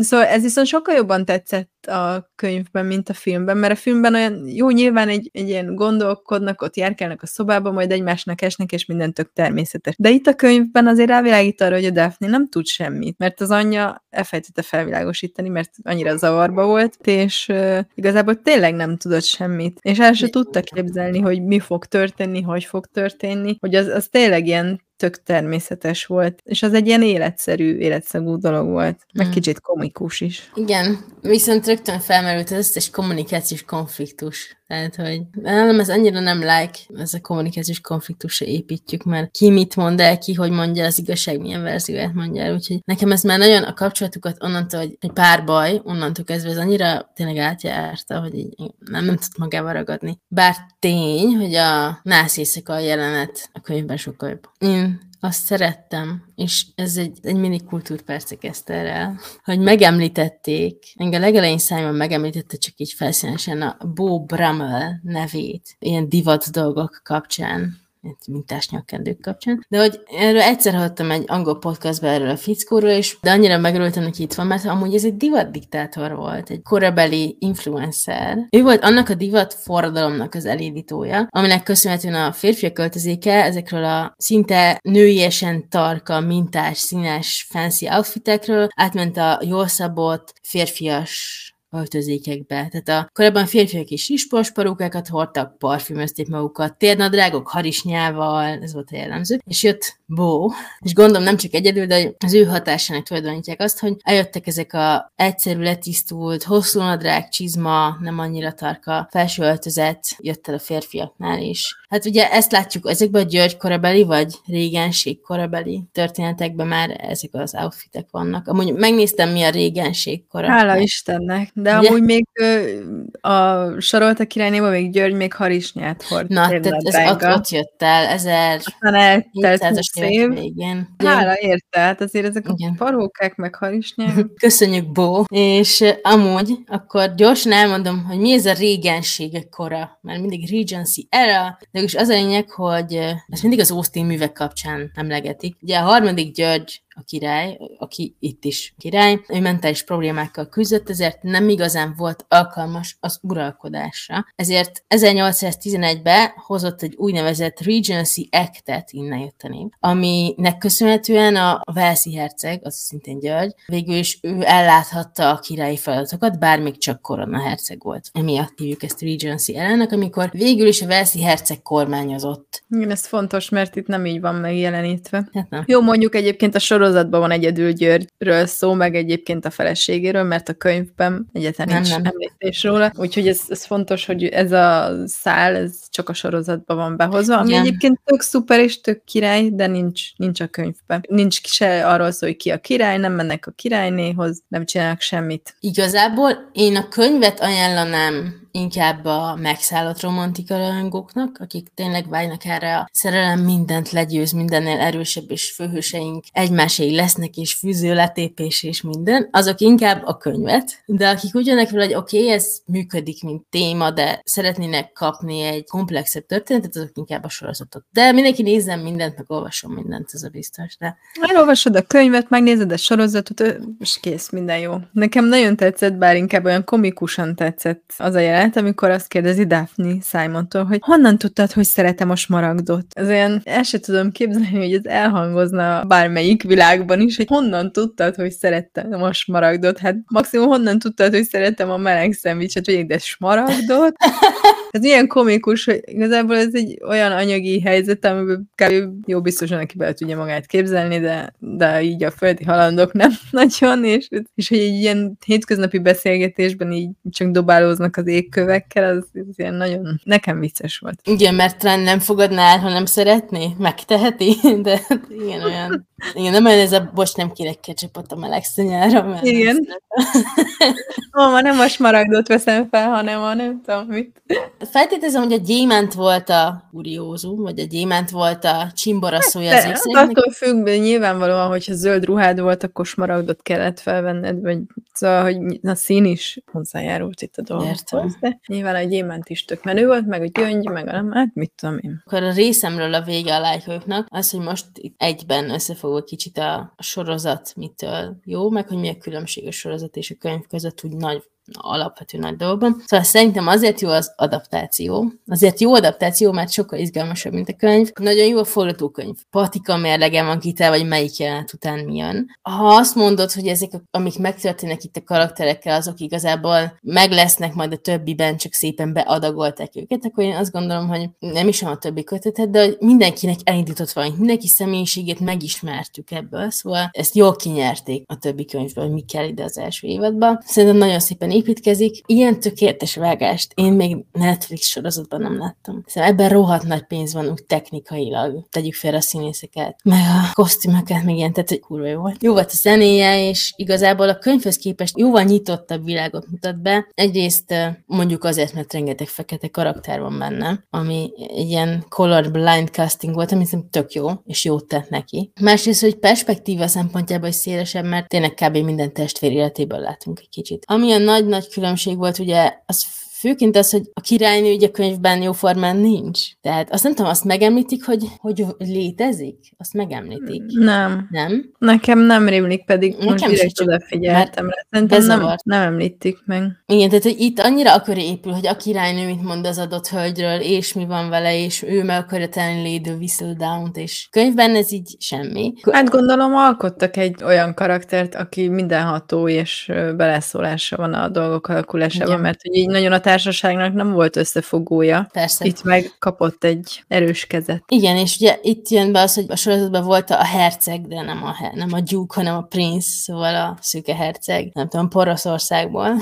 szóval ez viszont sokkal jobban tetszett a könyvben, mint a filmben, mert a filmben olyan jó, nyilván egy, egy ilyen gondolkodnak, ott járkálnak a szobába, majd egymásnak esnek, és minden tök természetes. De itt a könyvben azért rávilágít arra, hogy a Daphne nem tud semmit, mert az anyja elfelejtette felvilágosítani, mert annyira zavarba volt, és uh, igazából tényleg nem tudott semmit. És el se tudta képzelni, hogy mi fog történni, hogy fog történni, hogy az, az tényleg ilyen tök természetes volt, és az egy ilyen életszerű, életszagú dolog volt, meg Mm. kicsit komikus is. Igen, viszont rögtön felmerült az összes kommunikációs konfliktus. Tehát, hogy nem, ez annyira nem like, ez a kommunikációs konfliktusra építjük, mert ki mit mond el, ki hogy mondja az igazság, milyen verzióját mondja el, úgyhogy nekem ez már nagyon a kapcsolatukat onnantól, hogy egy pár baj, onnantól kezdve ez annyira tényleg átjárta, hogy így nem, nem tud magával ragadni. Bár tény, hogy a nász éjszaka jelenet a könyvben sokkal jobb. Én azt szerettem, és ez egy, egy mini kultúrperce kezdte el, hogy megemlítették, engem legelején Simon megemlítette csak így felszínesen a Bo Brummel nevét, ilyen divat dolgok kapcsán, mintás nyakkendők kapcsán. De hogy erről egyszer hallottam egy angol podcastban erről a fickóról, és de annyira megörültem, hogy itt van, mert amúgy ez egy divat diktátor volt, egy korabeli influencer. Ő volt annak a divat forradalomnak az elindítója, aminek köszönhetően a férfiak költözéke ezekről a szinte nőiesen tarka, mintás, színes, fancy outfitekről átment a jól szabott, férfias öltözékekbe. Tehát a korábban férfiak is ispos parókákat hordtak, parfümözték magukat, térnadrágok harisnyával, ez volt a jellemző, és jött Bó, és gondolom nem csak egyedül, de az ő hatásának tulajdonítják azt, hogy eljöttek ezek a egyszerű, letisztult, hosszú nadrág, csizma, nem annyira tarka, felső öltözet, jött el a férfiaknál is. Hát ugye ezt látjuk ezekben a György korabeli, vagy régenség korabeli történetekben már ezek az outfitek vannak. Amúgy megnéztem, mi a régenség kora. Hála Istennek, De Ugye? amúgy még ö, a Sarolta királynéban még György még harisnyát hord. Na, tehát ez ott, ott jött el, 1000 Aztán eltelt 700-as 20 évek év. végén. Hála érte, hát azért ezek Igen. a parókák meg harisnyák. [LAUGHS] Köszönjük, Bó. És amúgy, akkor gyorsan elmondom, hogy mi ez a régenségek kora, mert mindig Regency era, de is az a lényeg, hogy ezt mindig az Austin művek kapcsán emlegetik. Ugye a harmadik György a király, aki itt is király, ő mentális problémákkal küzdött, ezért nem igazán volt alkalmas az uralkodásra. Ezért 1811-ben hozott egy úgynevezett Regency Act-et, innen jött a név, aminek köszönhetően a Velszi herceg, az szintén György, végül is ő elláthatta a királyi feladatokat, bár még csak korona herceg volt. Emiatt hívjuk ezt Regency ellenek, amikor végül is a Velszi herceg kormányozott. Igen, ez fontos, mert itt nem így van megjelenítve. Hát nem. Jó, mondjuk egyébként a sorozatban van egyedül Györgyről szó, meg egyébként a feleségéről, mert a könyvben egyetlen Nem, nincs nem. említés róla. Úgyhogy ez, ez fontos, hogy ez a szál, ez csak a sorozatban van behozva, ami Igen. egyébként tök szuper és tök király, de nincs, nincs a könyvben. Nincs se arról szó, hogy ki a király, nem mennek a királynéhoz, nem csinálnak semmit. Igazából én a könyvet ajánlanám inkább a megszállott romantika rajongóknak, akik tényleg vágynak erre a szerelem mindent legyőz, mindennél erősebb és főhőseink egymáséig lesznek, és fűző letépés és minden, azok inkább a könyvet, de akik úgy jönnek vele, hogy oké, okay, ez működik, mint téma, de szeretnének kapni egy komplexebb történetet, azok inkább a sorozatot. De mindenki nézzen mindent, meg olvasson mindent, ez a biztos, de Elolvasod a könyvet, megnézed a sorozatot, és kész, minden jó. Nekem nagyon tetszett, bár inkább olyan komikusan tetszett az a jelenet, amikor azt kérdezi Daphne Simontól, hogy honnan tudtad, hogy szeretem a smaragdot? Ez olyan, el se tudom képzelni, hogy ez elhangozna bármelyik világban is, hogy honnan tudtad, hogy szerettem a smaragdot? Hát maximum honnan tudtad, hogy szeretem a meleg szendvicset, vagy de smaragdot? [LAUGHS] Ez ilyen komikus, hogy igazából ez egy olyan anyagi helyzet, amiből kb. jó biztosan aki bele tudja magát képzelni, de, de így a földi halandók nem [LAUGHS] nagyon, és, és hogy egy ilyen hétköznapi beszélgetésben így csak dobálóznak az égkövekkel, az, az ilyen nagyon, nekem vicces volt. Igen, mert talán nem fogadná el, ha nem szeretné, megteheti, [LAUGHS] de hát igen, olyan. Igen, nem olyan ez a, bocs, nem kérek ketchupot a meleg szanyára, mert nem Igen. szeretem. [LAUGHS] Ó, ma nem a smaragdot veszem fel, hanem a nem tudom mit. Feltételezem, hogy a gyémánt volt a kuriózum, vagy a gyémánt volt a csimbora szója az De, hát ékszereknek. attól függ, de nyilvánvalóan, hogyha zöld ruhád volt, akkor smaragdot kellett felvenned, vagy szóval, hogy a szín is hozzájárult itt a dolgokhoz. De nyilván a gyémánt is tök menő volt, meg a gyöngy, meg a nem, hát mit tudom én. Akkor a részemről a vége a lájkoknak, az, hogy most egyben összefogok kicsit a, a sorozat mitől jó, meg hogy mi a különbség a sorozat és a könyv között úgy nagy alapvető nagy dolgokban. Szóval szerintem azért jó az adaptáció. Azért jó adaptáció, mert sokkal izgalmasabb, mint a könyv. Nagyon jó a forgatókönyv. Patika mérlege van kitel, vagy melyik jelenet után mi jön. Ha azt mondod, hogy ezek, amik megtörténnek itt a karakterekkel, azok igazából meg lesznek majd a többiben, csak szépen beadagolták őket, akkor én azt gondolom, hogy nem is a többi kötetet, de mindenkinek elindított valami, mindenki személyiségét megismertük ebből, szóval ezt jól kinyerték a többi könyvből, hogy mi kell ide az első évadban. Szerintem nagyon szépen építkezik. Ilyen tökéletes vágást én még Netflix sorozatban nem láttam. Szóval ebben rohadt nagy pénz van úgy technikailag. Tegyük félre a színészeket, meg a kosztümöket, meg ilyen, tehát hogy kurva jó volt. Jó volt a zenéje, és igazából a könyvhöz képest jóval nyitottabb világot mutat be. Egyrészt mondjuk azért, mert rengeteg fekete karakter van benne, ami ilyen color blind casting volt, ami szerintem tök jó, és jót tett neki. Másrészt, hogy perspektíva szempontjából is szélesebb, mert tényleg kb. minden testvér életéből látunk egy kicsit. Ami a nagy-nagy különbség volt, ugye, az főként az, hogy a királynő ugye könyvben jóformán nincs. Tehát azt nem tudom, azt megemlítik, hogy, hogy létezik? Azt megemlítik. Nem. Nem? Nekem nem rémlik, pedig Nekem most direkt odafigyeltem rá. Szerintem nem, nem említik meg. Igen, tehát hogy itt annyira akkor épül, hogy a királynő mit mond az adott hölgyről, és mi van vele, és ő meg akarja tenni Lady Whistledown-t, és könyvben ez így semmi. Hát gondolom alkottak egy olyan karaktert, aki mindenható és beleszólása van a dolgok alakulásában, Igen. mert hogy így nagyon a társaságnak nem volt összefogója. Persze. Itt meg kapott egy erős kezet. Igen, és ugye itt jön be az, hogy a sorozatban volt a herceg, de nem a, nem a duke, hanem a prince, szóval a szüke herceg, nem tudom, Poroszországból.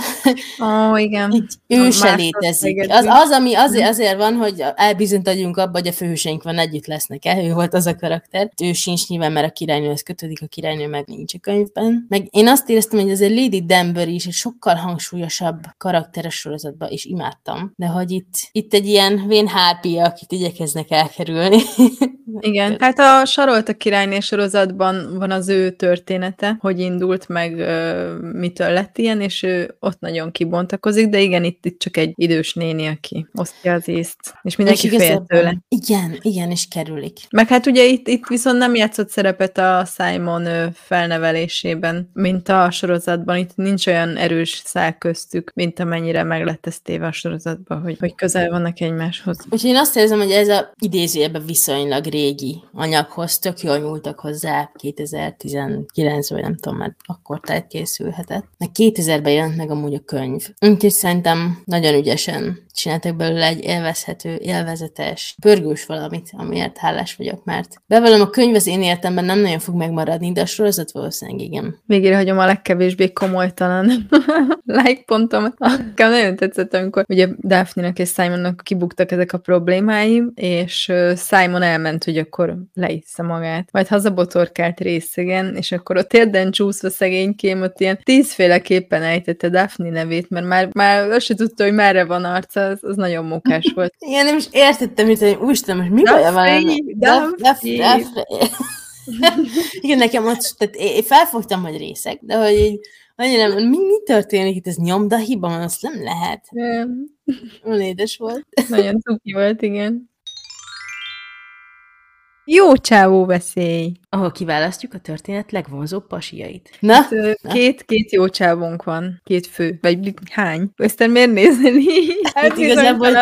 Ó, oh, igen. Így A ő se más létezik. Az, az, ami azért, azért van, hogy elbizonytalanunk abba, hogy a főhőseink van együtt lesznek-e, ő volt az a karakter. Ő sincs nyilván, mert a királynőhez kötődik, a királynő meg nincs a könyvben. Meg én azt éreztem, hogy azért Lady Denver is egy sokkal hangsúlyosabb karakteres sorozatban, és imádtam. De hogy itt, itt egy ilyen vén hárpia, akit igyekeznek elkerülni. [LAUGHS] Igen, hát a Sarolt a királyné sorozatban van az ő története, hogy indult meg, mitől lett ilyen, és ő ott nagyon kibontakozik, de igen, itt, itt csak egy idős néni, aki osztja az észt, és mindenki És fél tőle. Igen, igen, és kerülik. Meg hát ugye itt, itt viszont nem játszott szerepet a Simon felnevelésében, mint a sorozatban. Itt nincs olyan erős szál köztük, mint amennyire meg lett ez téve a sorozatban, hogy, hogy közel vannak egymáshoz. Úgyhogy én azt érzem, hogy ez a idézőjeben viszonylag régi anyaghoz tök jól nyúltak hozzá 2019 vagy nem tudom, mert akkor tehát készülhetett. Meg 2000-ben jelent meg amúgy a könyv. Úgyhogy szerintem nagyon ügyesen csináltak belőle egy élvezhető, élvezetes, pörgős valamit, amiért hálás vagyok, mert bevallom, a könyv az én életemben nem nagyon fog megmaradni, de a sorozat valószínűleg igen. Végére hagyom a legkevésbé komolytalan [LAUGHS] like pontom. Nekem nagyon tetszett, amikor ugye Daphne-nak és Simonnak kibuktak ezek a problémái, és Simon elment, hogy akkor leissza magát. Majd hazabotorkált részegen, és akkor ott érden csúszva szegénykém, ott ilyen tízféleképpen ejtette Daphne nevét, mert már, már azt se tudta, hogy merre van arca, az, az nagyon mókás [LAUGHS] volt. Igen, nem is értettem, hogy hogy úristen, most mi baja van? [LAUGHS] Igen, nekem ott, tehát én felfogtam, hogy részek, de hogy így annyira, mi, mi történik itt, ez nyomda hiba van, azt nem lehet. Nem, Olyan édes volt. Nagyon cuki volt, igen. Jó csávó veszély. Ahol kiválasztjuk a történet legvonzóbb pasiait. Na, Ö, Két, két jó csávónk van. Két fő. Vagy hány? Ezt miért nézel így? Hát igazából-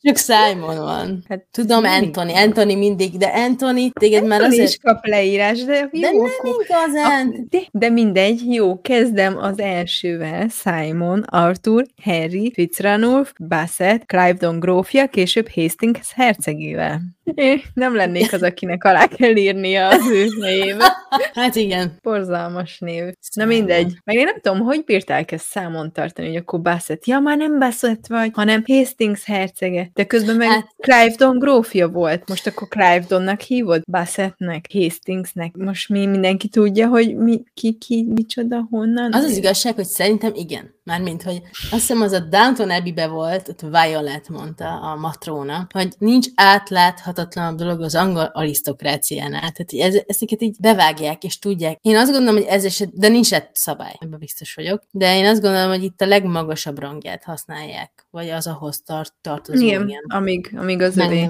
csak Simon van. Hát Tudom, mindig. Anthony. Anthony mindig, de Anthony, téged már Anthony azért... is kap leírás, de jó. De nem igazán. De, de mindegy, jó, kezdem az elsővel. Simon, Arthur, Henry, Fitzranulf, Bassett, Clivedon grófja, később Hastings hercegével. [LAUGHS] Én nem lennék az, akinek alá kell írnia az ő nejébe. Hát igen. Borzalmas név. Na mindegy. Meg én nem tudom, hogy bírták ezt számon tartani, hogy akkor Bassett. Ja, már nem Bassett vagy, hanem Hastings hercege. De közben meg Hát- Clivedon grófja volt. Most akkor Clivedonnak hívod? Bassettnek? Hastingsnek? Most mi mindenki tudja, hogy mi, ki, ki, micsoda, honnan? Az az igazság, hogy szerintem igen. Mármint, hogy azt hiszem az a Downton Abbey-be volt, ott Violet mondta a matróna, hogy nincs átláthatatlanabb dolog az angol arisztokráciánál. Tehát ez, ezeket így bevágják és tudják. Én azt gondolom, hogy ez eset, de nincs egy szabály, ebben biztos vagyok, de én azt gondolom, hogy itt a legmagasabb rangját használják, vagy az ahhoz tart, tartozó Igen, ilyen amíg, amíg az övé.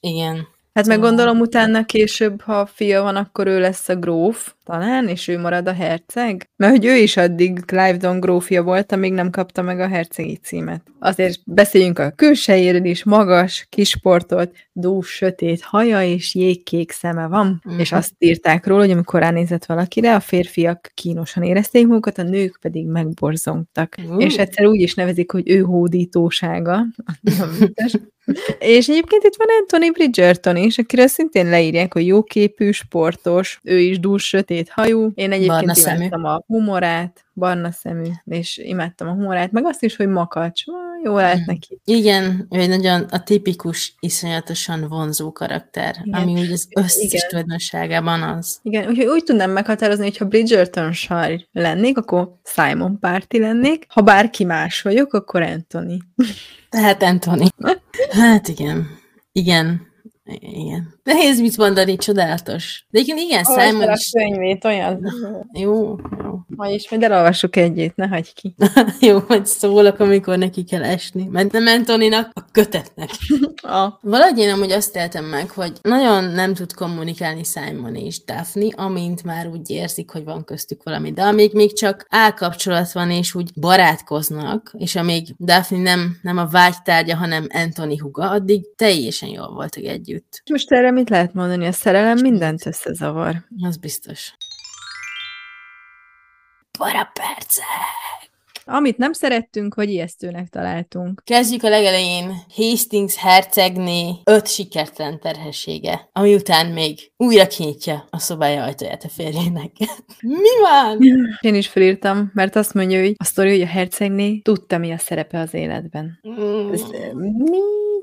Igen. Hát meg Szóval- gondolom utána később, ha fia van, akkor ő lesz a gróf, talán, és ő marad a herceg. Mert hogy ő is addig Clivedon grófja volt, amíg nem kapta meg a hercegi címet. Azért beszéljünk a külsejéről is, magas, kisportolt, dús, sötét haja és jégkék szeme van. Mhm. És azt írták róla, hogy amikor ránézett valakire, a férfiak kínosan érezték magukat, a nők pedig megborzongtak. Ú. És egyszer úgy is nevezik, hogy ő hódítósága. [LAUGHS] És egyébként itt van Anthony Bridgerton is, akiről szintén leírják, hogy jóképű, sportos, ő is dús, sötét hajú. Én egyébként Barna szemű. imádtam a humorát, barna szemű, és imádtam a humorát, meg azt is, hogy makacs. Jó lehet neki. Igen, ő egy nagyon a tipikus, iszonyatosan vonzó karakter, Igen. ami úgy az összes tulajdonságában az. Igen, úgyhogy úgy tudnám meghatározni, hogy ha Bridgerton sar lennék, akkor Simon párti lennék, ha bárki más vagyok, akkor Anthony. Tehát Anthony. [LAUGHS] Hát igen. Igen. Igen. Nehéz mit mondani, csodálatos. De igen, igen, Simon is. könyvét, olyan. Jó, jó. Majd is majd elolvassuk egyét, ne hagyj ki. [LAUGHS] Jó, majd szólok, amikor neki kell esni. Mert nem Antoninak, a kötetnek. [LAUGHS] A, Valahogy én amúgy azt éltem meg, hogy nagyon nem tud kommunikálni Simon és Daphne, amint már úgy érzik, hogy van köztük valami. De amíg még csak állkapcsolat van, és úgy barátkoznak, és amíg Daphne nem, nem a vágytárgya, hanem Anthony huga, addig teljesen jól voltak együtt. most erre mit lehet mondani? A szerelem mindent összezavar. Az biztos. Para percek! Amit nem szerettünk, vagy ijesztőnek találtunk. Kezdjük a legelején. Hastings hercegné öt sikertelen terhessége, ami után még újra kinyitja a szobája ajtaját a férjének. [LAUGHS] Mi van? Én is felírtam, mert azt mondja, hogy a sztori, hogy a hercegné tudta, mi a szerepe az életben. Mm. Ez, mi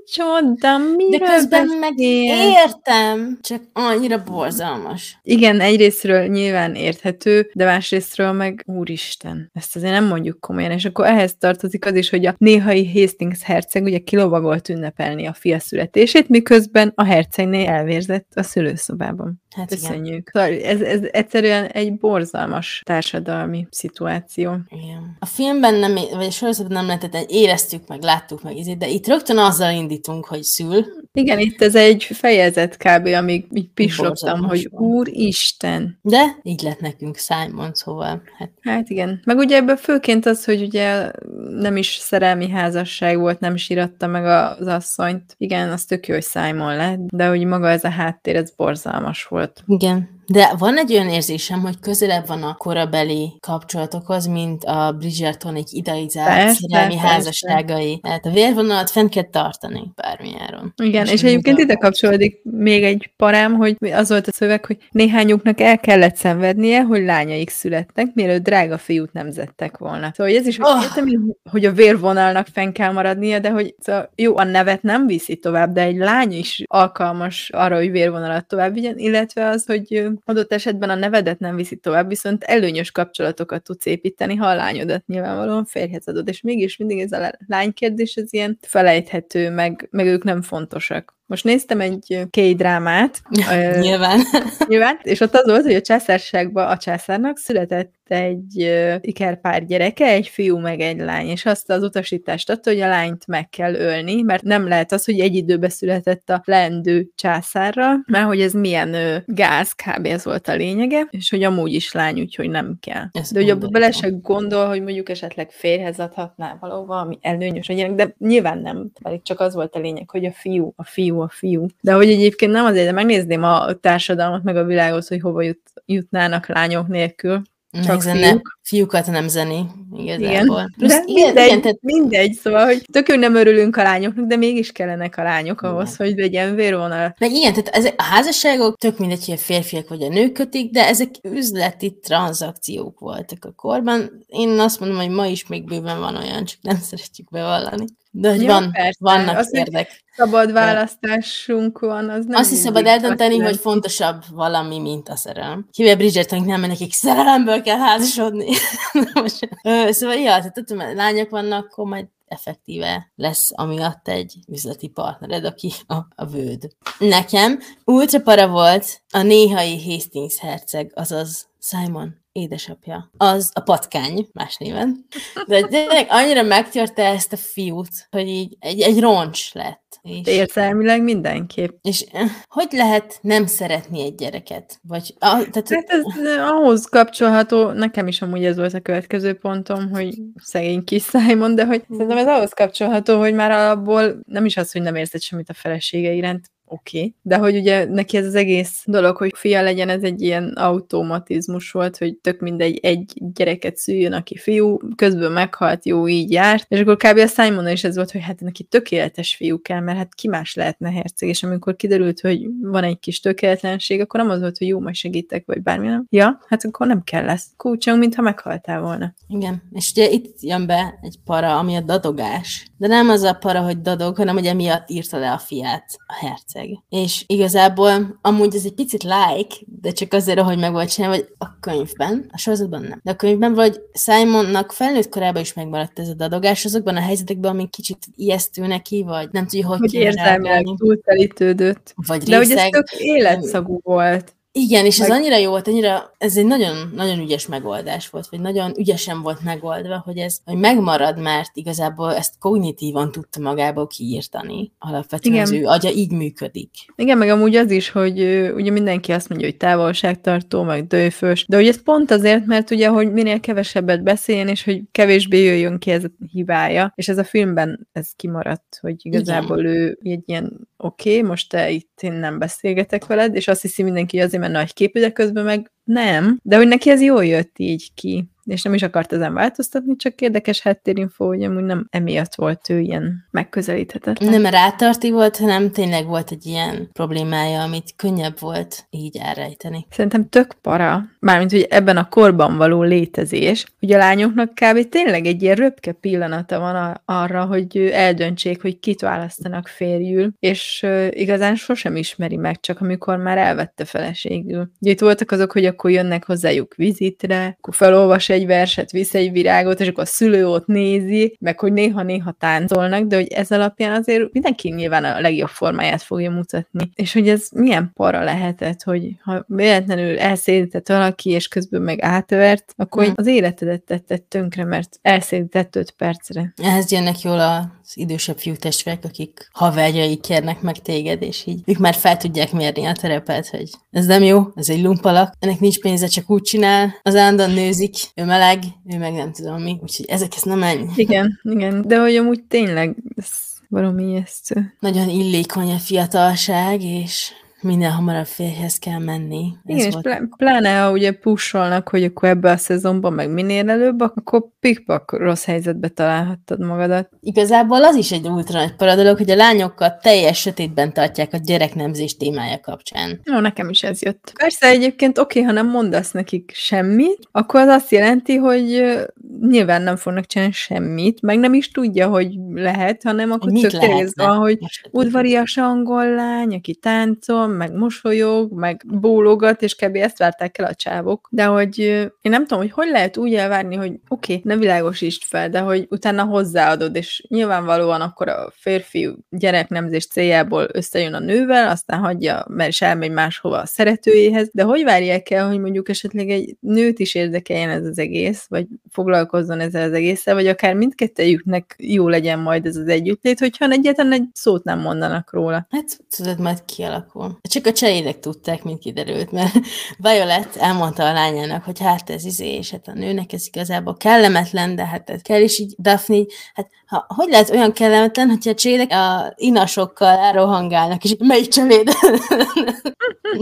csoda, miről De közben meg beszél? értem, csak annyira borzalmas. Igen, egyrésztről nyilván érthető, de másrésztről meg úristen. Ezt azért nem mondjuk komolyan, és akkor ehhez tartozik az is, hogy a néhai Hastings herceg ugye kilovagolt ünnepelni a fia születését, miközben a hercegné elvérzett a szülőszobában. Hát. Köszönjük. Szóval ez, ez egyszerűen egy borzalmas társadalmi szituáció. Igen. A filmben nem, vagy a sorozatban nem lehetett, éreztük meg, láttuk meg, de itt rögtön azzal indítunk, hogy szül. Igen, itt ez egy fejezet kb., amíg így pislogtam, hogy úristen. De így lett nekünk Simon, szóval hát Hát igen. Meg ugye ebből főként az, hogy ugye nem is szerelmi házasság volt, nem is íratta meg az asszonyt. Igen, az tök jó, hogy Simon lett, de hogy maga ez a háttér, ez borzalmas volt. igen. De van egy olyan érzésem, hogy közelebb van a korabeli kapcsolatokhoz, mint a Bridgertonik idealizált Persze, szerelmi házasságai. Tehát a vérvonalat fenn kell tartani bármilyen Igen, És és, egyébként ide kapcsolódik még egy parám, hogy az volt a szöveg, hogy néhányuknak el kellett szenvednie, hogy lányaik születtek, mielőtt drága fiút nemzettek volna. Szóval ez is, Oh. értem, hogy a vérvonalnak fenn kell maradnia, de hogy szóval jó, a nevet nem viszi tovább, de egy lány is alkalmas arra, hogy vérvonalat tovább vigyen, illetve az, hogy adott esetben a nevedet nem viszi tovább, viszont előnyös kapcsolatokat tudsz építeni, ha a lányodat nyilvánvalóan férjhez adod, és mégis mindig ez a lá- lánykérdés, ez ilyen felejthető, meg, meg ők nem fontosak. Most néztem egy K-drámát, Nyilván. [LAUGHS] nyilván, és ott az volt, hogy a császárságban a császárnak született egy ikerpár gyereke, egy fiú meg egy lány, és azt az utasítást adta, hogy a lányt meg kell ölni, mert nem lehet az, hogy egy időbe született a leendő császárra, mert hogy ez milyen ö, gáz, kb. ez volt a lényege, és hogy amúgy is lány, úgyhogy nem kell. Ez De hogy abba bele se gondol, hogy mondjuk esetleg férhez adhatná valóban, ami előnyös a gyerek, de nyilván nem, pedig csak az volt a lényeg, hogy a fiú, a fiú, a fiú. De hogy egyébként nem azért, de megnézném a társadalmat, meg a világot, hogy hova jut, jutnának lányok nélkül. Csak Megzene, fiúk. fiúkat nemzeni, Igen, igazából. Plusz, de igen, mindegy, igen, tehát mindegy, szóval, hogy tök jó nem örülünk a lányoknak, de mégis kellenek a lányok ahhoz, hogy legyen vérvonal. Meg igen, tehát ezek a házasságok tök mindegy, hogy a férfiak vagy a nők kötik, de ezek üzleti tranzakciók voltak a korban. Én azt mondom, hogy ma is még bőven van olyan, csak nem szeretjük bevallani. De hogy Ja, van, persze. vannak hogy érdek. Szabad választásunk van, az nem Azt is szabad eldönteni, hogy fontosabb valami, mint a szerelem. Kivel Bridgertonik nem, mert nekik szerelemből kell házasodni. [LAUGHS] Szóval, ja, tehát tudom, lányok vannak, akkor majd effektíve lesz amiatt egy üzleti partnered, aki a, a vőd. Nekem ultra para volt a néhai Hastings herceg, azaz Simon édesapja. Az a patkány, más néven. De tényleg annyira megtörte ezt a fiút, hogy így egy, egy roncs lett. És, Érzelmileg mindenképp. és eh, hogy lehet nem szeretni egy gyereket? Vagy, ah, tehát, Hát ez eh, ahhoz kapcsolható, nekem is amúgy ez volt a következő pontom, hogy szegény kis Simon, de hogy szerintem ez ahhoz kapcsolható, hogy már abból nem is az, hogy nem érzed semmit a felesége iránt, oké, okay. de hogy ugye neki ez az egész dolog, hogy fia legyen, ez egy ilyen automatizmus volt, hogy tök mindegy egy gyereket szüljön, aki fiú, közben meghalt, jó, így járt, és akkor kb. a simon is ez volt, hogy hát neki tökéletes fiú kell, mert hát ki más lehetne herceg, és amikor kiderült, hogy van egy kis tökéletlenség, akkor nem az volt, hogy jó, majd segítek, vagy bármi, nem. Ja, hát akkor nem kell lesz. Kúcsong, mintha meghaltál volna. Igen, és ugye itt jön be egy para, ami a dadogás. De nem az a para, hogy dadog, hanem hogy emiatt írta le a fiát a herceg. És igazából amúgy ez egy picit like, de csak azért, ahogy meg volt csinálva, hogy a könyvben, a sorozatban nem. De a könyvben vagy Simonnak felnőtt korában is megmaradt ez a dadogás, azokban a helyzetekben, ami kicsit ijesztő neki, vagy nem tudja, hogy, Hogy érzelmileg túltelítődött. vagy De hogy ez részeg. tök életszagú volt. Igen, és ez Meg- annyira jó volt, annyira, ez egy nagyon, nagyon ügyes megoldás volt, vagy nagyon ügyesen volt megoldva, hogy ez hogy megmarad, mert igazából ezt kognitívan tudta magából kiírtani. Alapvetően Igen. az ő agya így működik. Igen, meg amúgy az is, hogy ugye mindenki azt mondja, hogy távolságtartó, meg dőfös, de hogy ez pont azért, mert ugye, hogy minél kevesebbet beszéljen, és hogy kevésbé jöjjön ki ez a hibája, és ez a filmben ez kimaradt, hogy igazából ő egy ilyen oké, okay, most te itt én nem beszélgetek veled, és azt hiszi mindenki, hogy azért, nagy képű, de közben meg nem, de hogy neki ez jól jött így ki és nem is akart ezen változtatni, csak érdekes háttérinfo, hogy amúgy nem emiatt volt ő ilyen megközelíthetetlen. Nem rátarti volt, hanem tényleg volt egy ilyen problémája, amit könnyebb volt így elrejteni. Szerintem tök para, mármint, hogy ebben a korban való létezés, hogy a lányoknak kb. tényleg egy ilyen röpke pillanata van a- arra, hogy eldöntsék, hogy kit választanak férjül, és uh, igazán sosem ismeri meg, csak amikor már elvette feleségül. Ugye itt voltak azok, hogy akkor jönnek hozzájuk vizitre, akkor felolvas egy verset, visz egy virágot, és akkor a szülő ott nézi, meg hogy néha-néha táncolnak, de hogy ez alapján azért mindenki nyilván a legjobb formáját fogja mutatni. És hogy ez milyen para lehetett, hogy ha véletlenül elszédített valaki, és közben meg átvert, akkor Hmm. az életedet tetted tönkre, mert elszédített öt percre. Ehhez jönnek jól az idősebb fiú testvérek, akik haverjai kérnek meg téged, és így ők már fel tudják mérni a terepet, hogy ez nem jó, ez egy lumpalak, ennek nincs pénze, csak úgy csinál, az állandóan nőzik, ő meleg, ő meg nem tudom mi, úgyhogy ezekhez nem menj. Igen, igen, de hogy amúgy tényleg ez valami ijesztő. Nagyon illékony a fiatalság, és minden hamarabb férjhez kell menni. Ez Igen, és volt. plá- pláne, ha ugye pusolnak, hogy akkor ebbe a szezonban meg minél előbb, akkor pikpak rossz helyzetbe találhattad magadat. Igazából az is egy ultra nagy paradolog, hogy a lányokat teljes sötétben tartják a gyereknemzés témája kapcsán. Jó, nekem is ez jött. Persze egyébként oké, ha nem mondasz nekik semmit, akkor az azt jelenti, hogy nyilván nem fognak csinálni semmit, meg nem is tudja, hogy lehet, hanem akkor tök ez van, hogy udvarias angol lány, aki táncol, meg mosolyog, meg bólogat, és kb. ezt várták el a csávok. De hogy én nem tudom, hogy hogy lehet úgy elvárni, hogy oké, okay, ne világosítsd fel, de hogy utána hozzáadod, és nyilvánvalóan akkor a férfi gyereknemzés céljából összejön a nővel, aztán hagyja, mert is elmegy máshova a szeretőjéhez, de hogy várják el, hogy mondjuk esetleg egy nőt is érdekeljen ez az egész, vagy foglalkozzon ezzel az egésszel, vagy akár mindkettejüknek jó legyen majd ez az együttlét, hogyha egyetlen egy szót nem mondanak róla. Hát tudod, majd kialakul. Csak a cselédek tudták, mint kiderült, mert Violet elmondta a lányának, hogy hát ez izé, és hát a nőnek ez igazából kellemetlen, de hát ez kell, és így Daphne, hát ha, hogy lehet olyan kellemetlen, hogyha a cselédek a inasokkal elrohangálnak, és melyik cseléd? [LAUGHS]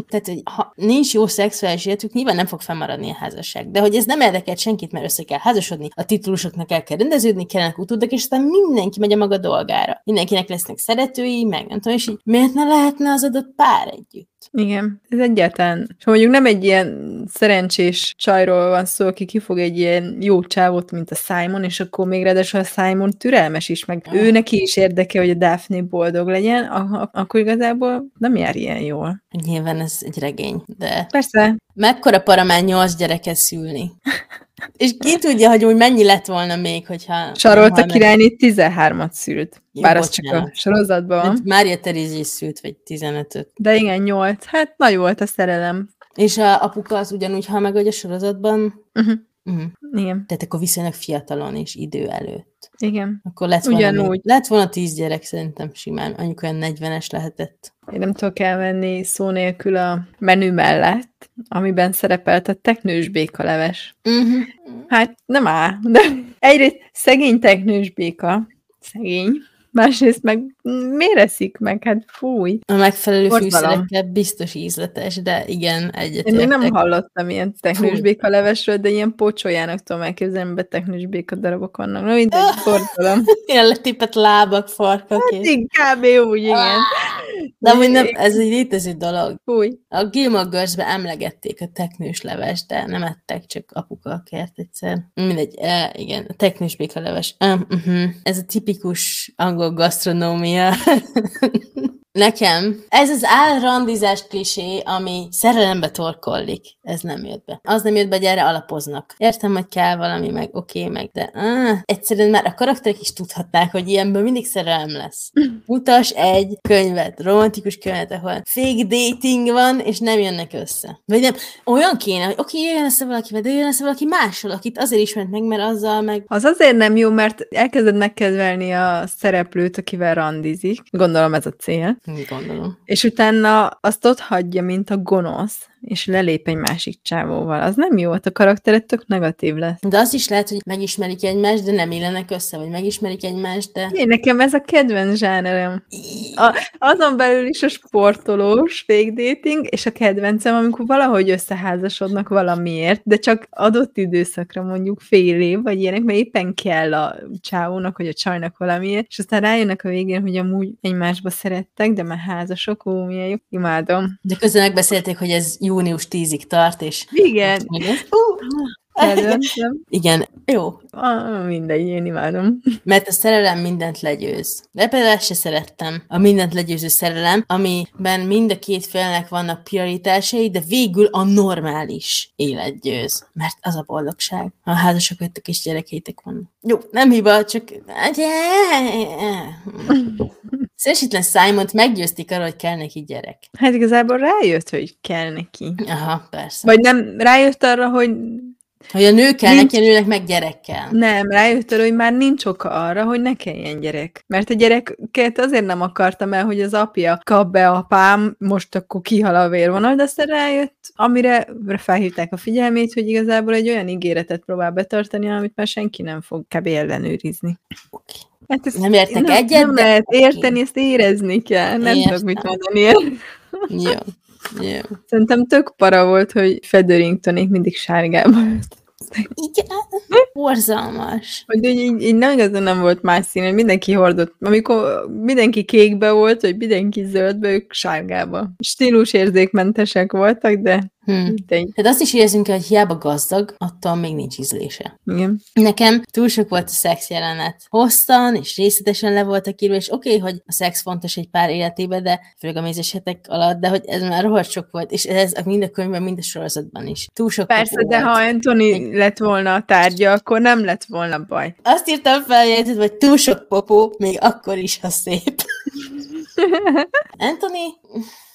Tehát, hogy ha nincs jó szexuális életük, nyilván nem fog fennmaradni a házasság. De hogy ez nem érdekel senkit, mert össze kell házasodni, a titulusoknak el kell rendeződni, kellenek utódok, és aztán mindenki megy a maga dolgára. Mindenkinek lesznek szeretői, meg nem tudom, és így miért ne lehetne az adott pár együtt? Igen, ez egyáltalán. És mondjuk nem egy ilyen szerencsés csajról van szó, aki kifog egy ilyen jó csávot, mint a Simon, és akkor még ráadásul a Simon türelmes is, meg Ah. ő neki is érdeke, hogy a Daphne boldog legyen, akkor igazából nem jár ilyen jól. Nyilván ez egy regény, de Persze, mekkora para már nyolc gyereket szülni? [LAUGHS] És ki tudja, hogy úgy mennyi lett volna még, hogyha... Sarolta hal meg- királyné 13-at szült. Jó, Bár az csak a sorozatban van. Hát Mária Terézi is szült, vagy 15-öt. De igen, 8. Hát nagy volt a szerelem. És a apuka az ugyanúgy hal meg, hogy a sorozatban. Uh-huh. Uh-huh. Igen, Tehát akkor viszonylag fiatalon és idő előtt. igen. Akkor lett volna, Ugyanúgy. még, lett volna tíz gyerek, szerintem simán. Anyuk olyan 40-es lehetett. Én nem tudok elvenni szó nélkül a menü mellett, amiben szerepelt a teknős békaleves. Uh-huh. Hát nem áll, de egyrészt szegény teknős béka, szegény, másrészt meg miért eszik meg? Hát fúj. A megfelelő fűszerekkel biztos ízletes, de igen, egyetértek. Én még nem hallottam ilyen teknős béka levesről, de ilyen pocsolyának tudom elképzelni, mert teknős béka darabok vannak. Na mindegy, [LAUGHS] fordulom. Ilyen letépett lábak, farkak. és... Kb. úgy, igen. De amúgy nem, ez egy létező dolog. Fúj. A Gilmore Girls-be emlegették a teknős leves, de nem ettek, csak apuka kért egyszer. Mindegy, e, igen, a teknős békaleves. Uh, uh-huh. Ez a tipikus angol gasztronómia. [LAUGHS] Nekem ez az álrandizás klisé, ami szerelembe torkollik, ez nem jött be. Az nem jött be, hogy erre alapoznak. Értem, hogy kell valami, meg oké, okay, meg, de ah, egyszerűen már a karakterek is tudhatnák, hogy ilyenből mindig szerelem lesz. [CLEARS THROAT] Mutas egy könyvet, romantikus könyvet, ahol fake dating van, és nem jönnek össze. Vagy nem, olyan kéne, hogy oké, okay, jöjjön össze valakivel, de jöjjön össze valaki mással, akit azért ismert meg, mert azzal meg Az azért nem jó, mert elkezded megkedvelni a szereplőt, akivel randizik. Gondolom ez a cél. Gondolom. És utána azt ott hagyja, mint a gonosz, és lelép egy másik csávóval. Az nem jó, ott a karaktered tök negatív lesz. De az is lehet, hogy megismerik egymást, de nem illenek össze, vagy megismerik egymást, de... Én nekem ez a kedvenc zsánerem. A, azon belül is a sportolós fake dating, és a kedvencem, amikor valahogy összeházasodnak valamiért, de csak adott időszakra mondjuk fél év, vagy ilyenek, mert éppen kell a csávónak, vagy a csajnak valamiért, és aztán rájönnek a végén, hogy amúgy egymásba szerettek, de már házasok, ó, milyen jó, imádom. De közben megbeszélték, hogy ez június 10-ig tart, és... Igen. Meg ez- Kedvencem. Igen, jó. Ah, mindegy, én imádom. Mert a szerelem mindent legyőz. De például ezt se szerettem. A mindent legyőző szerelem, amiben mind a két félnek vannak prioritásai, de végül a normális élet győz. Mert az a boldogság. Ha házasok vagytok és gyerekétek van. Jó, nem hiba, csak... Szeresítlen simon meggyőzték arra, hogy kell neki gyerek. Hát igazából rájött, hogy kell neki. Aha, persze. Vagy nem, rájött arra, hogy Hogy a nő kell Nincs- neki, a nőnek meg gyerek kell. nem, rájött arra, hogy már nincs oka arra, hogy ne kelljen gyerek. Mert a gyereket azért nem akartam el, hogy az apja kap be apám, most akkor kihal a vérvonal, de aztán rájött, amire felhívták a figyelmét, hogy igazából egy olyan ígéretet próbál betartani, amit már senki nem fog kb. ellenőrizni. Oké. Hát ezt Nem értek nem, egyet, nem de lehet érteni, ezt érezni kell. Nem Értem. tudok mit mondani. Jó. Jó. Szerintem tök para volt, hogy Featheringtonék mindig sárgában [LAUGHS] öltöztek. Igen. Borzalmas. Hogy így, így, így nem igazán nem volt más szín, hogy mindenki hordott. Amikor mindenki kékbe volt, vagy mindenki zöldbe, ők sárgába. Stílusérzékmentesek voltak, de Hm. mindegy. Tehát azt is érzünk, hogy hiába gazdag, attól még nincs ízlése. Igen. Nekem túl sok volt a szex jelenet. Hosszan és részletesen le voltak írva, és oké, okay, hogy a szex fontos egy pár életébe, de főleg a mézes hetek alatt, de hogy ez már rohadt sok volt, és ez mind a könyvben, mind a sorozatban is. Túl sok Persze, de volt. ha Anthony lett volna a tárgya, akkor nem lett volna baj. Azt írtam fel, jegyzet, hogy túl sok popó, még akkor is, ha szép. [LAUGHS] Anthony,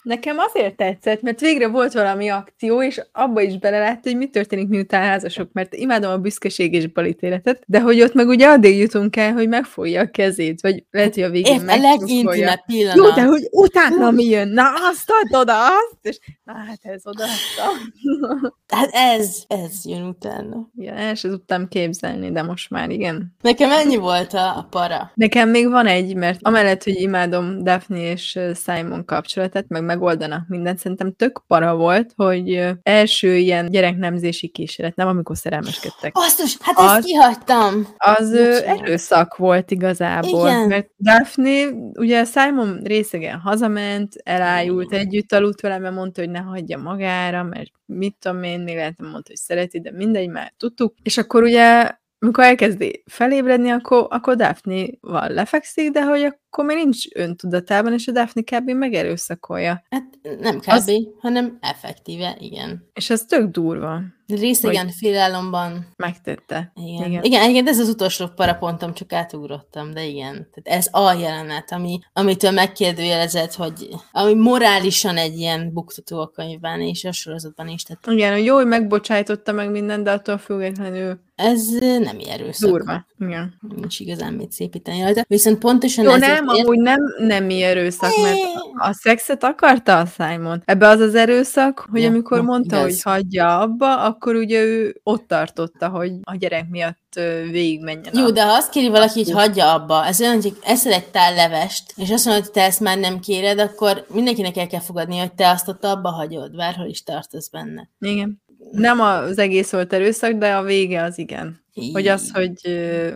Nekem azért tetszett, mert végre volt valami akció, és abba is belelát, hogy mi történik, miután házasok, mert imádom a büszkeség és balítéletet, de hogy ott meg ugye addig jutunk el, hogy megfogja a kezét, vagy lehet, hogy a végén épp a megcsúfolja. legintimebb pillanat. Jó, de hogy utána mi jön? Na, azt add oda, azt! És, na, hát ez odaadta. [LAUGHS] Hát ez, ez jön utána. ja, el sem tudtam képzelni, de most már igen. Nekem ennyi volt a, a para. Nekem még van egy, mert amellett, hogy imádom Daphne és Simon kapcsolatát, meg megoldanak mindent, szerintem tök para volt, hogy első ilyen gyereknemzési kísérlet, nem amikor szerelmeskedtek. Basszus, hát Az- ezt kihagytam. Az ö, erőszak volt igazából, Igen. mert Daphne, ugye Simon részegen hazament, elájult, együtt aludt vele, mert mondta, hogy ne hagyja magára, mert mit tudom én, még lehet, nem mondta, hogy szereti, de mindegy, már tudtuk. És akkor ugye amikor elkezdi felébredni, akkor, akkor Daphne-val lefekszik, de hogy akkor még nincs öntudatában, és a Daphne kb. megerőszakolja. Hát nem kb., Az- hanem effektíve, igen. És ez tök durva. Részegen félálomban, Megtette. igen. Igen. igen. Igen, igen, ez az utolsó parapontom, csak átugrottam, de igen. Tehát ez a jelenet, ami, amitől megkérdőjelezett, hogy ami morálisan egy ilyen buktató a könyvben és a sorozatban is. Tehát Igen, hogy jó, hogy megbocsájtotta meg mindent, de attól függetlenül ez nem erőszak. durva. Igen. Nincs igazán mit szépíteni rajta. Viszont pontosan Jó, ezért nem, amúgy nem nemi erőszak, mert a szexet akarta a Simon. Ebbe az az erőszak, hogy Ja, amikor ja, mondta, igaz. hogy hagyja abba, akkor ugye ő ott tartotta, hogy a gyerek miatt végigmenjen. Jó, a... de ha azt kéri valaki, hogy hagyja abba, ez olyan, hogy eszel egy tál levest, és azt mondod, hogy te ezt már nem kéred, akkor mindenkinek el kell fogadni, hogy te azt ott abba hagyod, bárhol is tartasz benne. Igen. Nem az egész volt erőszak, de a vége az igen. Hogy az, hogy ö,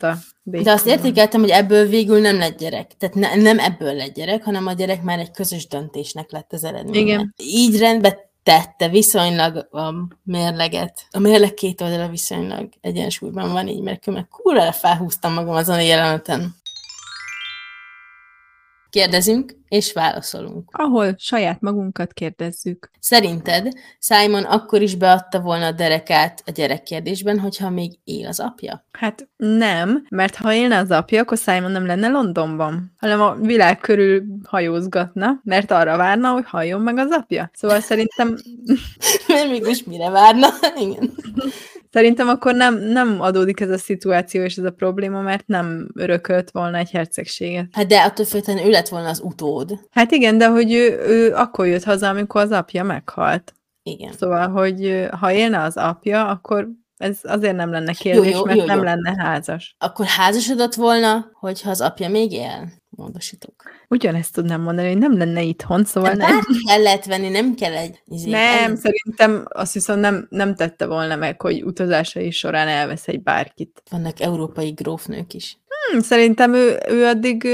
nem hagyta. De azt értékeltem, hogy ebből végül nem lett gyerek. Tehát ne, nem ebből lett gyerek, hanem a gyerek már egy közös döntésnek lett az eredménye. Igen. Így rendbe tette viszonylag a mérleget. A mérleg két oldala viszonylag egyensúlyban van így, mert különben kurva felhúztam magam azon a jeleneten. Kérdezünk, és válaszolunk. Ahol saját magunkat kérdezzük. Szerinted Simon akkor is beadta volna a derekát a gyerekkérdésben, hogyha még él az apja? Hát nem, mert ha élne az apja, akkor Simon nem lenne Londonban, hanem a világ körül hajózgatna, mert arra várna, hogy halljon meg az apja. Szóval szerintem [LAUGHS] Mert mégis mire várna? Igen. Szerintem akkor nem, nem adódik ez a szituáció és ez a probléma, mert nem örökölt volna egy hercegséget. Hát de attól függően ő lett volna az utód. Hát igen, de hogy ő, ő akkor jött haza, amikor az apja meghalt. Igen. Szóval, hogy ha élne az apja, akkor ez azért nem lenne kérdés, jó, mert jó, nem jó. lenne házas. Akkor házasodott volna, hogyha az apja még él? Módosítok. Ugyanezt tudnám mondani, hogy nem lenne itthon, szóval De nem. bárki el lehet venni, nem kell egy... izé, Nem, el- szerintem azt viszont nem, nem tette volna meg, hogy utazásai során elvesz egy bárkit. Vannak európai grófnők is. Hm, szerintem ő, ő addig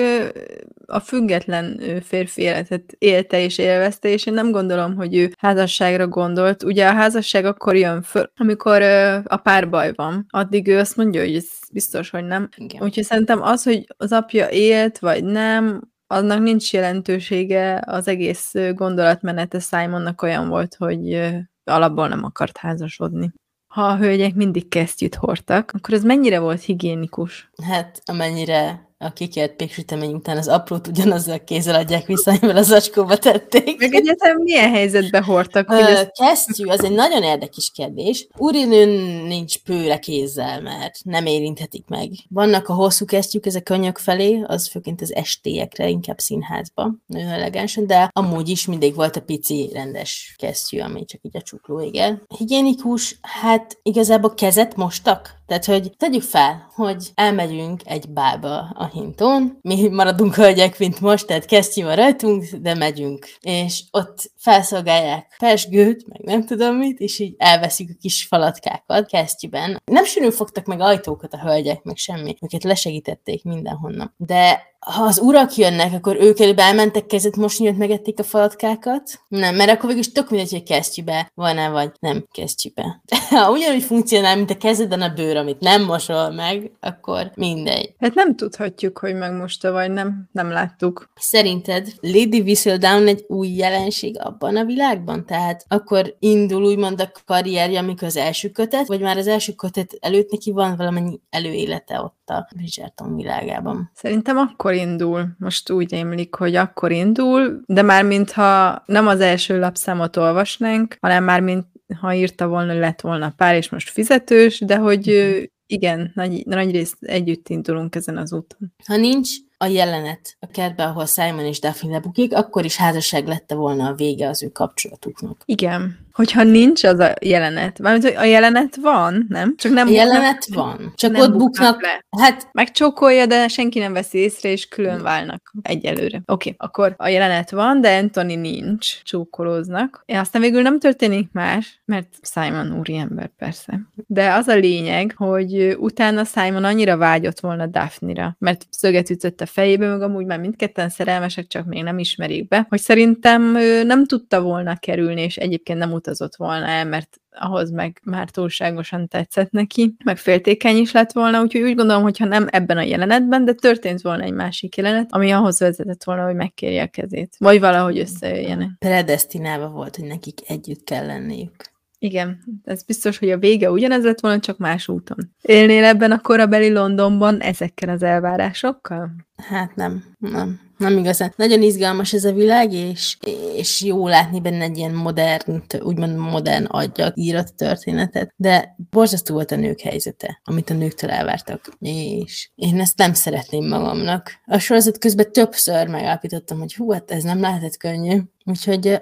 a független férfi életet élte és élvezte, és én nem gondolom, hogy ő házasságra gondolt. Ugye a házasság akkor jön föl, amikor a párbaj van. Addig ő azt mondja, hogy ez biztos, hogy nem. Igen. Úgyhogy szerintem az, hogy az apja élt, vagy nem, annak nincs jelentősége, az egész gondolatmenete Simonnak olyan volt, hogy alapból nem akart házasodni. Ha a hölgyek mindig kesztyűt hordtak, akkor ez mennyire volt higiénikus? Hát amennyire a kikért péksütemény után az aprót ugyanazzal a kézzel adják vissza, amivel az acskóba tették. Meg egyetem milyen helyzetbe hordtak, Ö, ez Kesztyű, az egy nagyon érdekes kérdés. Úrinőn nincs pőre kézzel, mert nem érinthetik meg. Vannak a hosszú kesztyűk, ez a könyök felé, az főként az estélyekre, inkább színházba, nagyon elegánsan, de amúgy is mindig volt a pici rendes kesztyű, ami csak így a csukló égel. Higiénikus, hát igazából kezet mostak? Tehát, hogy tegyük fel, hogy elmegyünk egy bába a hinton, mi maradunk hölgyek, mint most, tehát kesztyű van rajtunk, de megyünk. És ott felszolgálják pesgőt, meg nem tudom mit, és így elveszik a kis falatkákat kesztyűben. Nem sűrűn fogtak meg ajtókat a hölgyek, meg semmi. Őket lesegítették mindenhonnan. De ha az urak jönnek, akkor ők előbb elmentek kezet mosni, hogy megették a falatkákat? Nem, mert akkor végül is tök mindegy, hogy kesztyűbe van-e, vagy nem kesztyűbe. [LAUGHS] Ugyanúgy funkcionál, mint a kezeden a bőr, amit nem mosol meg, akkor mindegy. Hát nem tudhatjuk, hogy megmosta vagy nem, nem láttuk. Szerinted Lady Whistledown egy új jelenség abban a világban? Tehát akkor indul úgymond a karrierje, amikor az első kötet, vagy már az első kötet előtt neki van valamennyi előélete ott a Bridgerton világában? Szerintem akkor indul. Most úgy émlik, hogy akkor indul, de már mintha nem az első lapszámot olvasnánk, hanem már mint ha írta volna, lett volna pár, és most fizetős, de hogy ö, igen, nagy, nagy részt együtt indulunk ezen az úton. Ha nincs a jelenet a kertben, ahol Simon és Daphne lebukik, akkor is házasság lette volna a vége az ő kapcsolatuknak. Igen. Hogyha nincs az a jelenet, mármint, hogy a jelenet van, nem? Csak nem jelenet van, csak nem ott buknak buknak, le. hát Megcsókolja, de senki nem veszi észre, és külön válnak egyelőre. Oké, okay, akkor a jelenet van, de Anthony nincs, csókolóznak. És aztán végül nem történik más, mert Simon úriember persze. De az a lényeg, hogy utána Simon annyira vágyott volna Daphne-ra, mert szöget ütött a fejébe, meg amúgy már mindketten szerelmesek, csak még nem ismerik be, hogy szerintem nem tudta volna kerülni, és egyébként nem utazott volna el, mert ahhoz meg már túlságosan tetszett neki, meg féltékeny is lett volna, úgyhogy úgy gondolom, hogy ha nem ebben a jelenetben, de történt volna egy másik jelenet, ami ahhoz vezetett volna, hogy megkérje a kezét. Vagy valahogy összejöjjenek. predestinálva volt, hogy nekik együtt kell lenniük. Igen, ez biztos, hogy a vége ugyanez lett volna, csak más úton. Élnél ebben a korabeli Londonban ezekkel az elvárásokkal? Hát nem, nem, nem igazán. Nagyon izgalmas ez a világ, és, és jó látni benne egy ilyen modern, úgymond modern agyak írott történetet, de borzasztó volt a nők helyzete, amit a nőktől elvártak, és én ezt nem szeretném magamnak. A sorozat közben többször megállapítottam, hogy hú, hát ez nem lehetett könnyű. Úgyhogy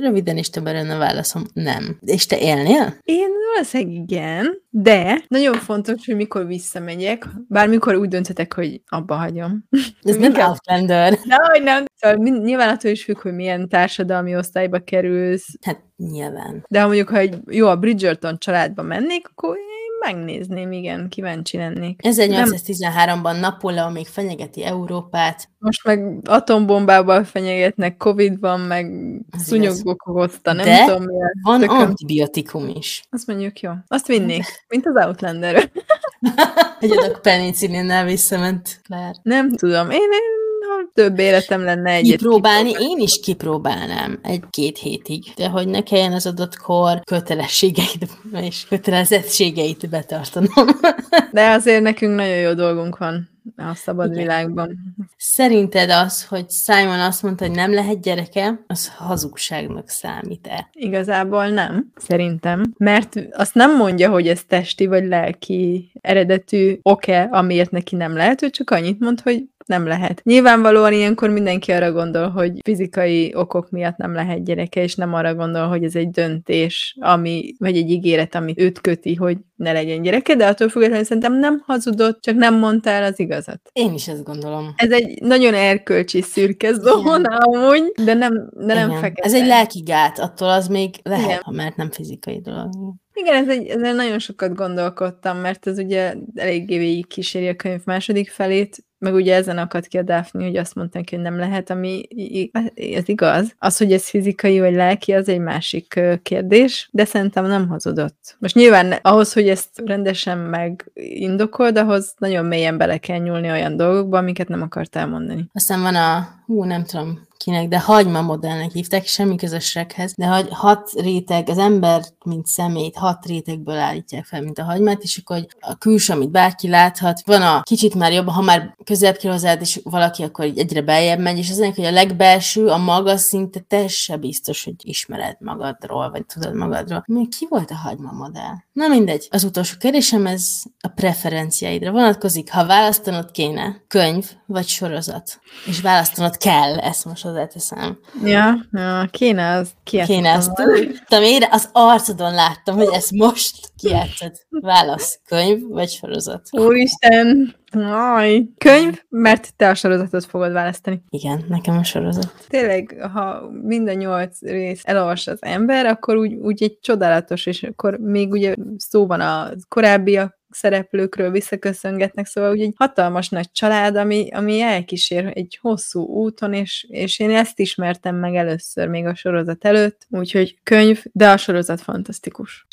röviden is többen a válaszom, nem. És te élnél? Én valószínűleg igen, de nagyon fontos, hogy mikor visszamegyek, bármikor úgy dönthetek, hogy abba hagyom. Ez [LAUGHS] nem Outlander. Nehogy nem. Szóval nyilván attól is függ, hogy milyen társadalmi osztályba kerülsz, Hát nyilván. de ha mondjuk, ha egy, jó, a Bridgerton családba mennék, akkor megnézném, igen, kíváncsi lennék. 1813-ban Napóleon még fenyegeti Európát, Most meg atombombával fenyegetnek, Covid van, meg szúnyogok okozta, nem De tudom mi a van tököm. antibiotikum is. Azt mondjuk, jó. Azt vinnék, [LAUGHS] mint az Outlander. Hogy adok penicillinnel visszament Claire. nem tudom, én, én több életem lenne egyet. Kipróbálni, én is kipróbálnám egy-két hétig, de hogy ne kelljen az adott kor kötelességeit és kötelezettségeit betartanom. De azért nekünk nagyon jó dolgunk van a szabad Igen. világban. Szerinted az, hogy Simon azt mondta, hogy nem lehet gyereke, az hazugságnak számít-e? Igazából nem, szerintem. Mert azt nem mondja, hogy ez testi vagy lelki eredetű oke, amiért neki nem lehet, ő csak annyit mond, hogy nem lehet. Nyilvánvalóan ilyenkor mindenki arra gondol, hogy fizikai okok miatt nem lehet gyereke, és nem arra gondol, hogy ez egy döntés, ami, vagy egy ígéret, ami őt köti, hogy ne legyen gyereke, de attól függetlenül szerintem nem hazudott, csak nem mondta el az igazat. Én is ezt gondolom. Ez egy nagyon erkölcsi szürke zóna amúgy, de nem, de nem Igen. fekete. Ez egy lelki gát, attól az még lehet, Igen. ha mert nem fizikai dolog. Igen, ez egy, ezen nagyon sokat gondolkodtam, mert ez ugye eléggé végig kíséri a könyv második felét, meg ugye ezen akadt ki a Daphne, hogy azt mondták, hogy nem lehet, ami i- ez igaz. Az, hogy ez fizikai vagy lelki, az egy másik kérdés, de szerintem nem hazudott. Most nyilván ahhoz, hogy ezt rendesen megindokold, ahhoz nagyon mélyen bele kell nyúlni olyan dolgokba, amiket nem akart elmondani. Aztán van a, hú, nem tudom kinek, de hagyma modellnek hívták, semmi közösséghez, de hogy hat réteg, az ember, mint szemét, hat rétegből állítják fel, mint a hagymát, és akkor hogy a külső, amit bárki láthat, van a kicsit már jobb, ha már közelebb kell és valaki akkor így egyre beljebb megy, és az ennek, hogy a legbelső, a maga szinte te se biztos, hogy ismered magadról, vagy tudod magadról. Mi ki volt a hagyma modell? Na mindegy. Az utolsó kérdésem, ez a preferenciáidra vonatkozik. Ha választanod kéne, könyv vagy sorozat, és választanod kell, ezt most hozzáteszem. Ja, ja kéne az. Kéne ezt. Tudom, én az arcodon láttam, hogy ezt most kijátszod. Válasz, könyv vagy sorozat? Úristen! Aj. Könyv, mert te a sorozatot fogod választani. Igen, nekem a sorozat. Tényleg, ha minden nyolc rész elolvas az ember, akkor úgy, úgy egy csodálatos, és akkor még ugye szó van a korábbiak szereplőkről visszaköszöngetnek, szóval ugye egy hatalmas nagy család, ami, ami elkísér egy hosszú úton, és, és én ezt ismertem meg először még a sorozat előtt, úgyhogy könyv, de a sorozat fantasztikus.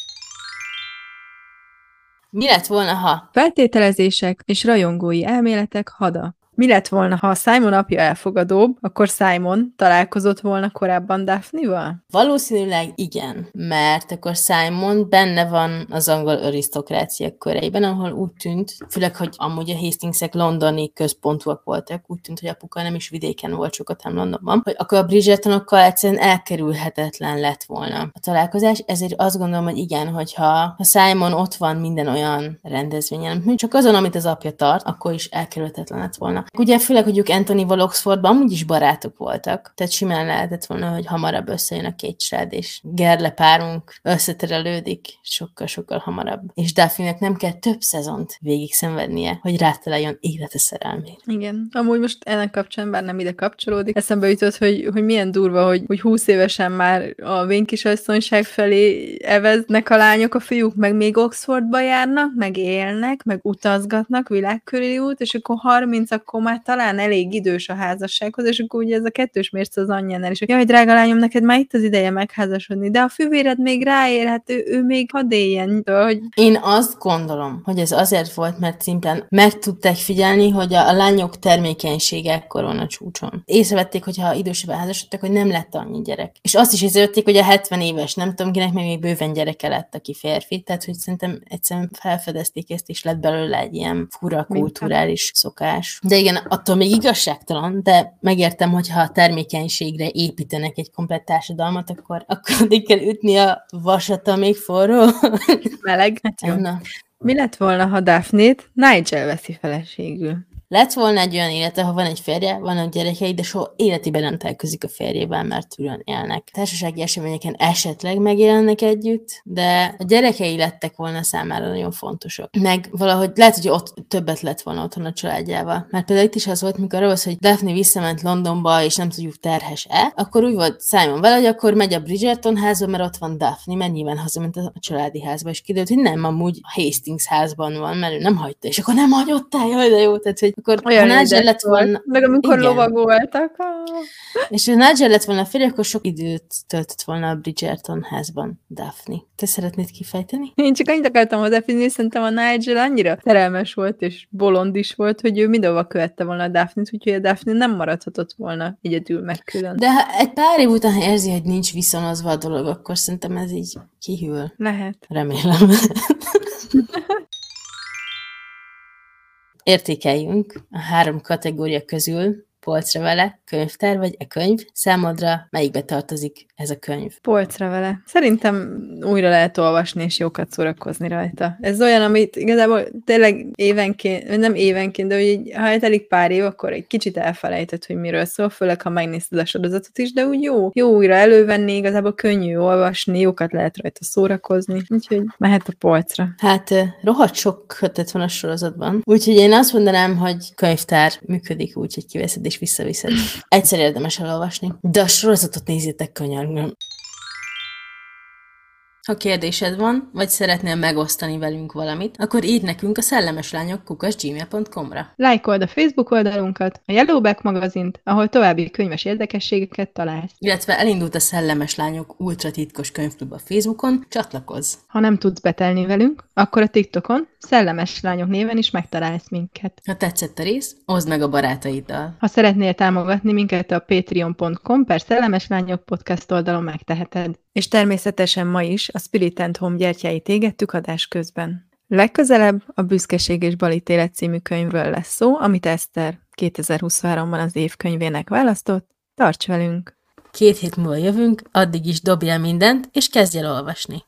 Mi lett volna, ha? Feltételezések és rajongói elméletek hada. Mi lett volna, ha a Simon apja elfogadóbb, akkor Simon találkozott volna korábban Daphne-val? Valószínűleg igen, mert akkor Simon benne van az angol arisztokrácia köreiben, ahol úgy tűnt, főleg, hogy amúgy a Hastingsek londoni központúak voltak, úgy tűnt, hogy apuka nem is vidéken volt sokat, hanem Londonban, hogy akkor a Bridgertonokkal egyszerűen elkerülhetetlen lett volna a találkozás, ezért azt gondolom, hogy igen, hogyha ha Simon ott van minden olyan rendezvényen, csak azon, amit az apja tart, akkor is elkerülhetetlen lett volna. Ugye főleg, hogy ők Anthony Oxfordban amúgy is barátok voltak, tehát simán lehetett volna, hogy hamarabb összejön a két srád, és Gerle párunk összeterelődik sokkal-sokkal hamarabb. És Daphne-nek nem kell több szezont végig szenvednie, hogy rátaláljon élete szerelmét. Igen. Amúgy most ennek kapcsán, bár nem ide kapcsolódik, eszembe jutott, hogy, hogy milyen durva, hogy, hogy 20 évesen már a vénkisasszonyság felé eveznek a lányok, a fiúk meg még Oxfordba járnak, meg élnek, meg utazgatnak, világkörüli út, és akkor 30 akkor már talán elég idős a házassághoz, és akkor ugye ez a kettős mérce az anyjánál is, hogy jaj, drága lányom, neked már itt az ideje megházasodni, de a fűvéred még ráér, hát ő, ő még hadd éljen, hogy Én azt gondolom, hogy ez azért volt, mert szimplán meg tudták figyelni, hogy a, a lányok termékenysége ekkor van a csúcson. Észrevették, hogy ha idősebben házasodtak, hogy nem lett annyi gyerek. És azt is észrevették, hogy a 70 éves, nem tudom kinek, meg még bőven gyereke lett, aki férfi. Tehát, hogy szerintem egyszerűen felfedezték ezt, és lett belőle egy ilyen fura kulturális szokás. De igen, attól még igazságtalan, de megértem, hogy ha a termékenységre építenek egy komplett társadalmat, akkor, akkor addig kell ütni a vasat, amíg forró. meleg. Hát jó. Na, Mi lett volna, ha Daphne-t Nigel veszi feleségül? Lett volna egy olyan élete, ha van egy férje, vannak gyerekei, de soha életében nem találkozik a férjével, mert külön élnek. Társasági eseményeken esetleg megjelennek együtt, de a gyerekei lettek volna számára nagyon fontosak. Meg valahogy lehet, hogy ott többet lett volna otthon a családjával. Mert például itt is az volt, mikor az, hogy Daphne visszament Londonba, és nem tudjuk terhes-e, akkor úgy volt Simon vele, hogy akkor megy a Bridgerton házba, mert ott van Daphne, mert nyilván hazament a családi házba, és kiderült, hogy nem, amúgy a Hastings házban van, mert ő nem hagyta, és akkor nem hagyott el, jaj, de jó, tehát, hogy akkor Olyan ha Nigel lett volt. volna, Meg amikor Igen. lovagoltak. ah. és ha Nigel lett volna a férje, akkor sok időt töltött volna a Bridgerton házban Daphne. Te szeretnéd kifejteni? Én csak annyit akartam hozzáfűzni, szerintem a Nigel annyira szerelmes volt, és bolond is volt, hogy ő mindenhova követte volna a Daphne-t, úgyhogy a Daphne nem maradhatott volna egyedül meg külön. De ha egy pár év után érzi, hogy nincs viszonozva a dolog, akkor szerintem ez így kihűl. Lehet. Remélem. [LAUGHS] értékeljünk a három kategória közül, polcra vele, könyvtár vagy e könyv, számodra melyikbe tartozik ez a könyv? Polcra vele. Szerintem újra lehet olvasni, és jókat szórakozni rajta. Ez olyan, amit igazából tényleg évenként, nem évenként, de hogy így, ha eltelik pár év, akkor egy kicsit elfelejtett, hogy miről szól, főleg ha megnézted a sorozatot is, de úgy jó, jó újra elővenni, igazából könnyű olvasni, jókat lehet rajta szórakozni, úgyhogy mehet a polcra. Hát rohadt sok kötet van a sorozatban, úgyhogy én azt mondanám, hogy könyvtár működik úgy, hogy kiveszed és visszaviszed. Egyszer érdemes elolvasni. De a sorozatot nézzétek könyörgöm. Ha kérdésed van, vagy szeretnél megosztani velünk valamit, akkor írd nekünk a szellemeslányok kukasgmail.com-ra. Lájkold a Facebook oldalunkat, a Yellowback magazint, ahol további könyves érdekességeket találsz. Illetve elindult a Szellemes Lányok ultra titkos könyvklub a Facebookon, csatlakozz! Ha nem tudsz betelni velünk, akkor a TikTokon Szellemes Lányok néven is megtalálsz minket. Ha tetszett a rész, oszd meg a barátaiddal. Ha szeretnél támogatni minket a patreon.com per Szellemes Lányok podcast oldalon megteheted. És természetesen ma is a Spirit and Home gyertyáit égettük adás közben. Legközelebb a Büszkeség és Balítélet című könyvről lesz szó, amit Eszter 2023-ban az évkönyvének választott. Tarts velünk! Két hét múlva jövünk, addig is dobj el mindent, és kezdj el olvasni.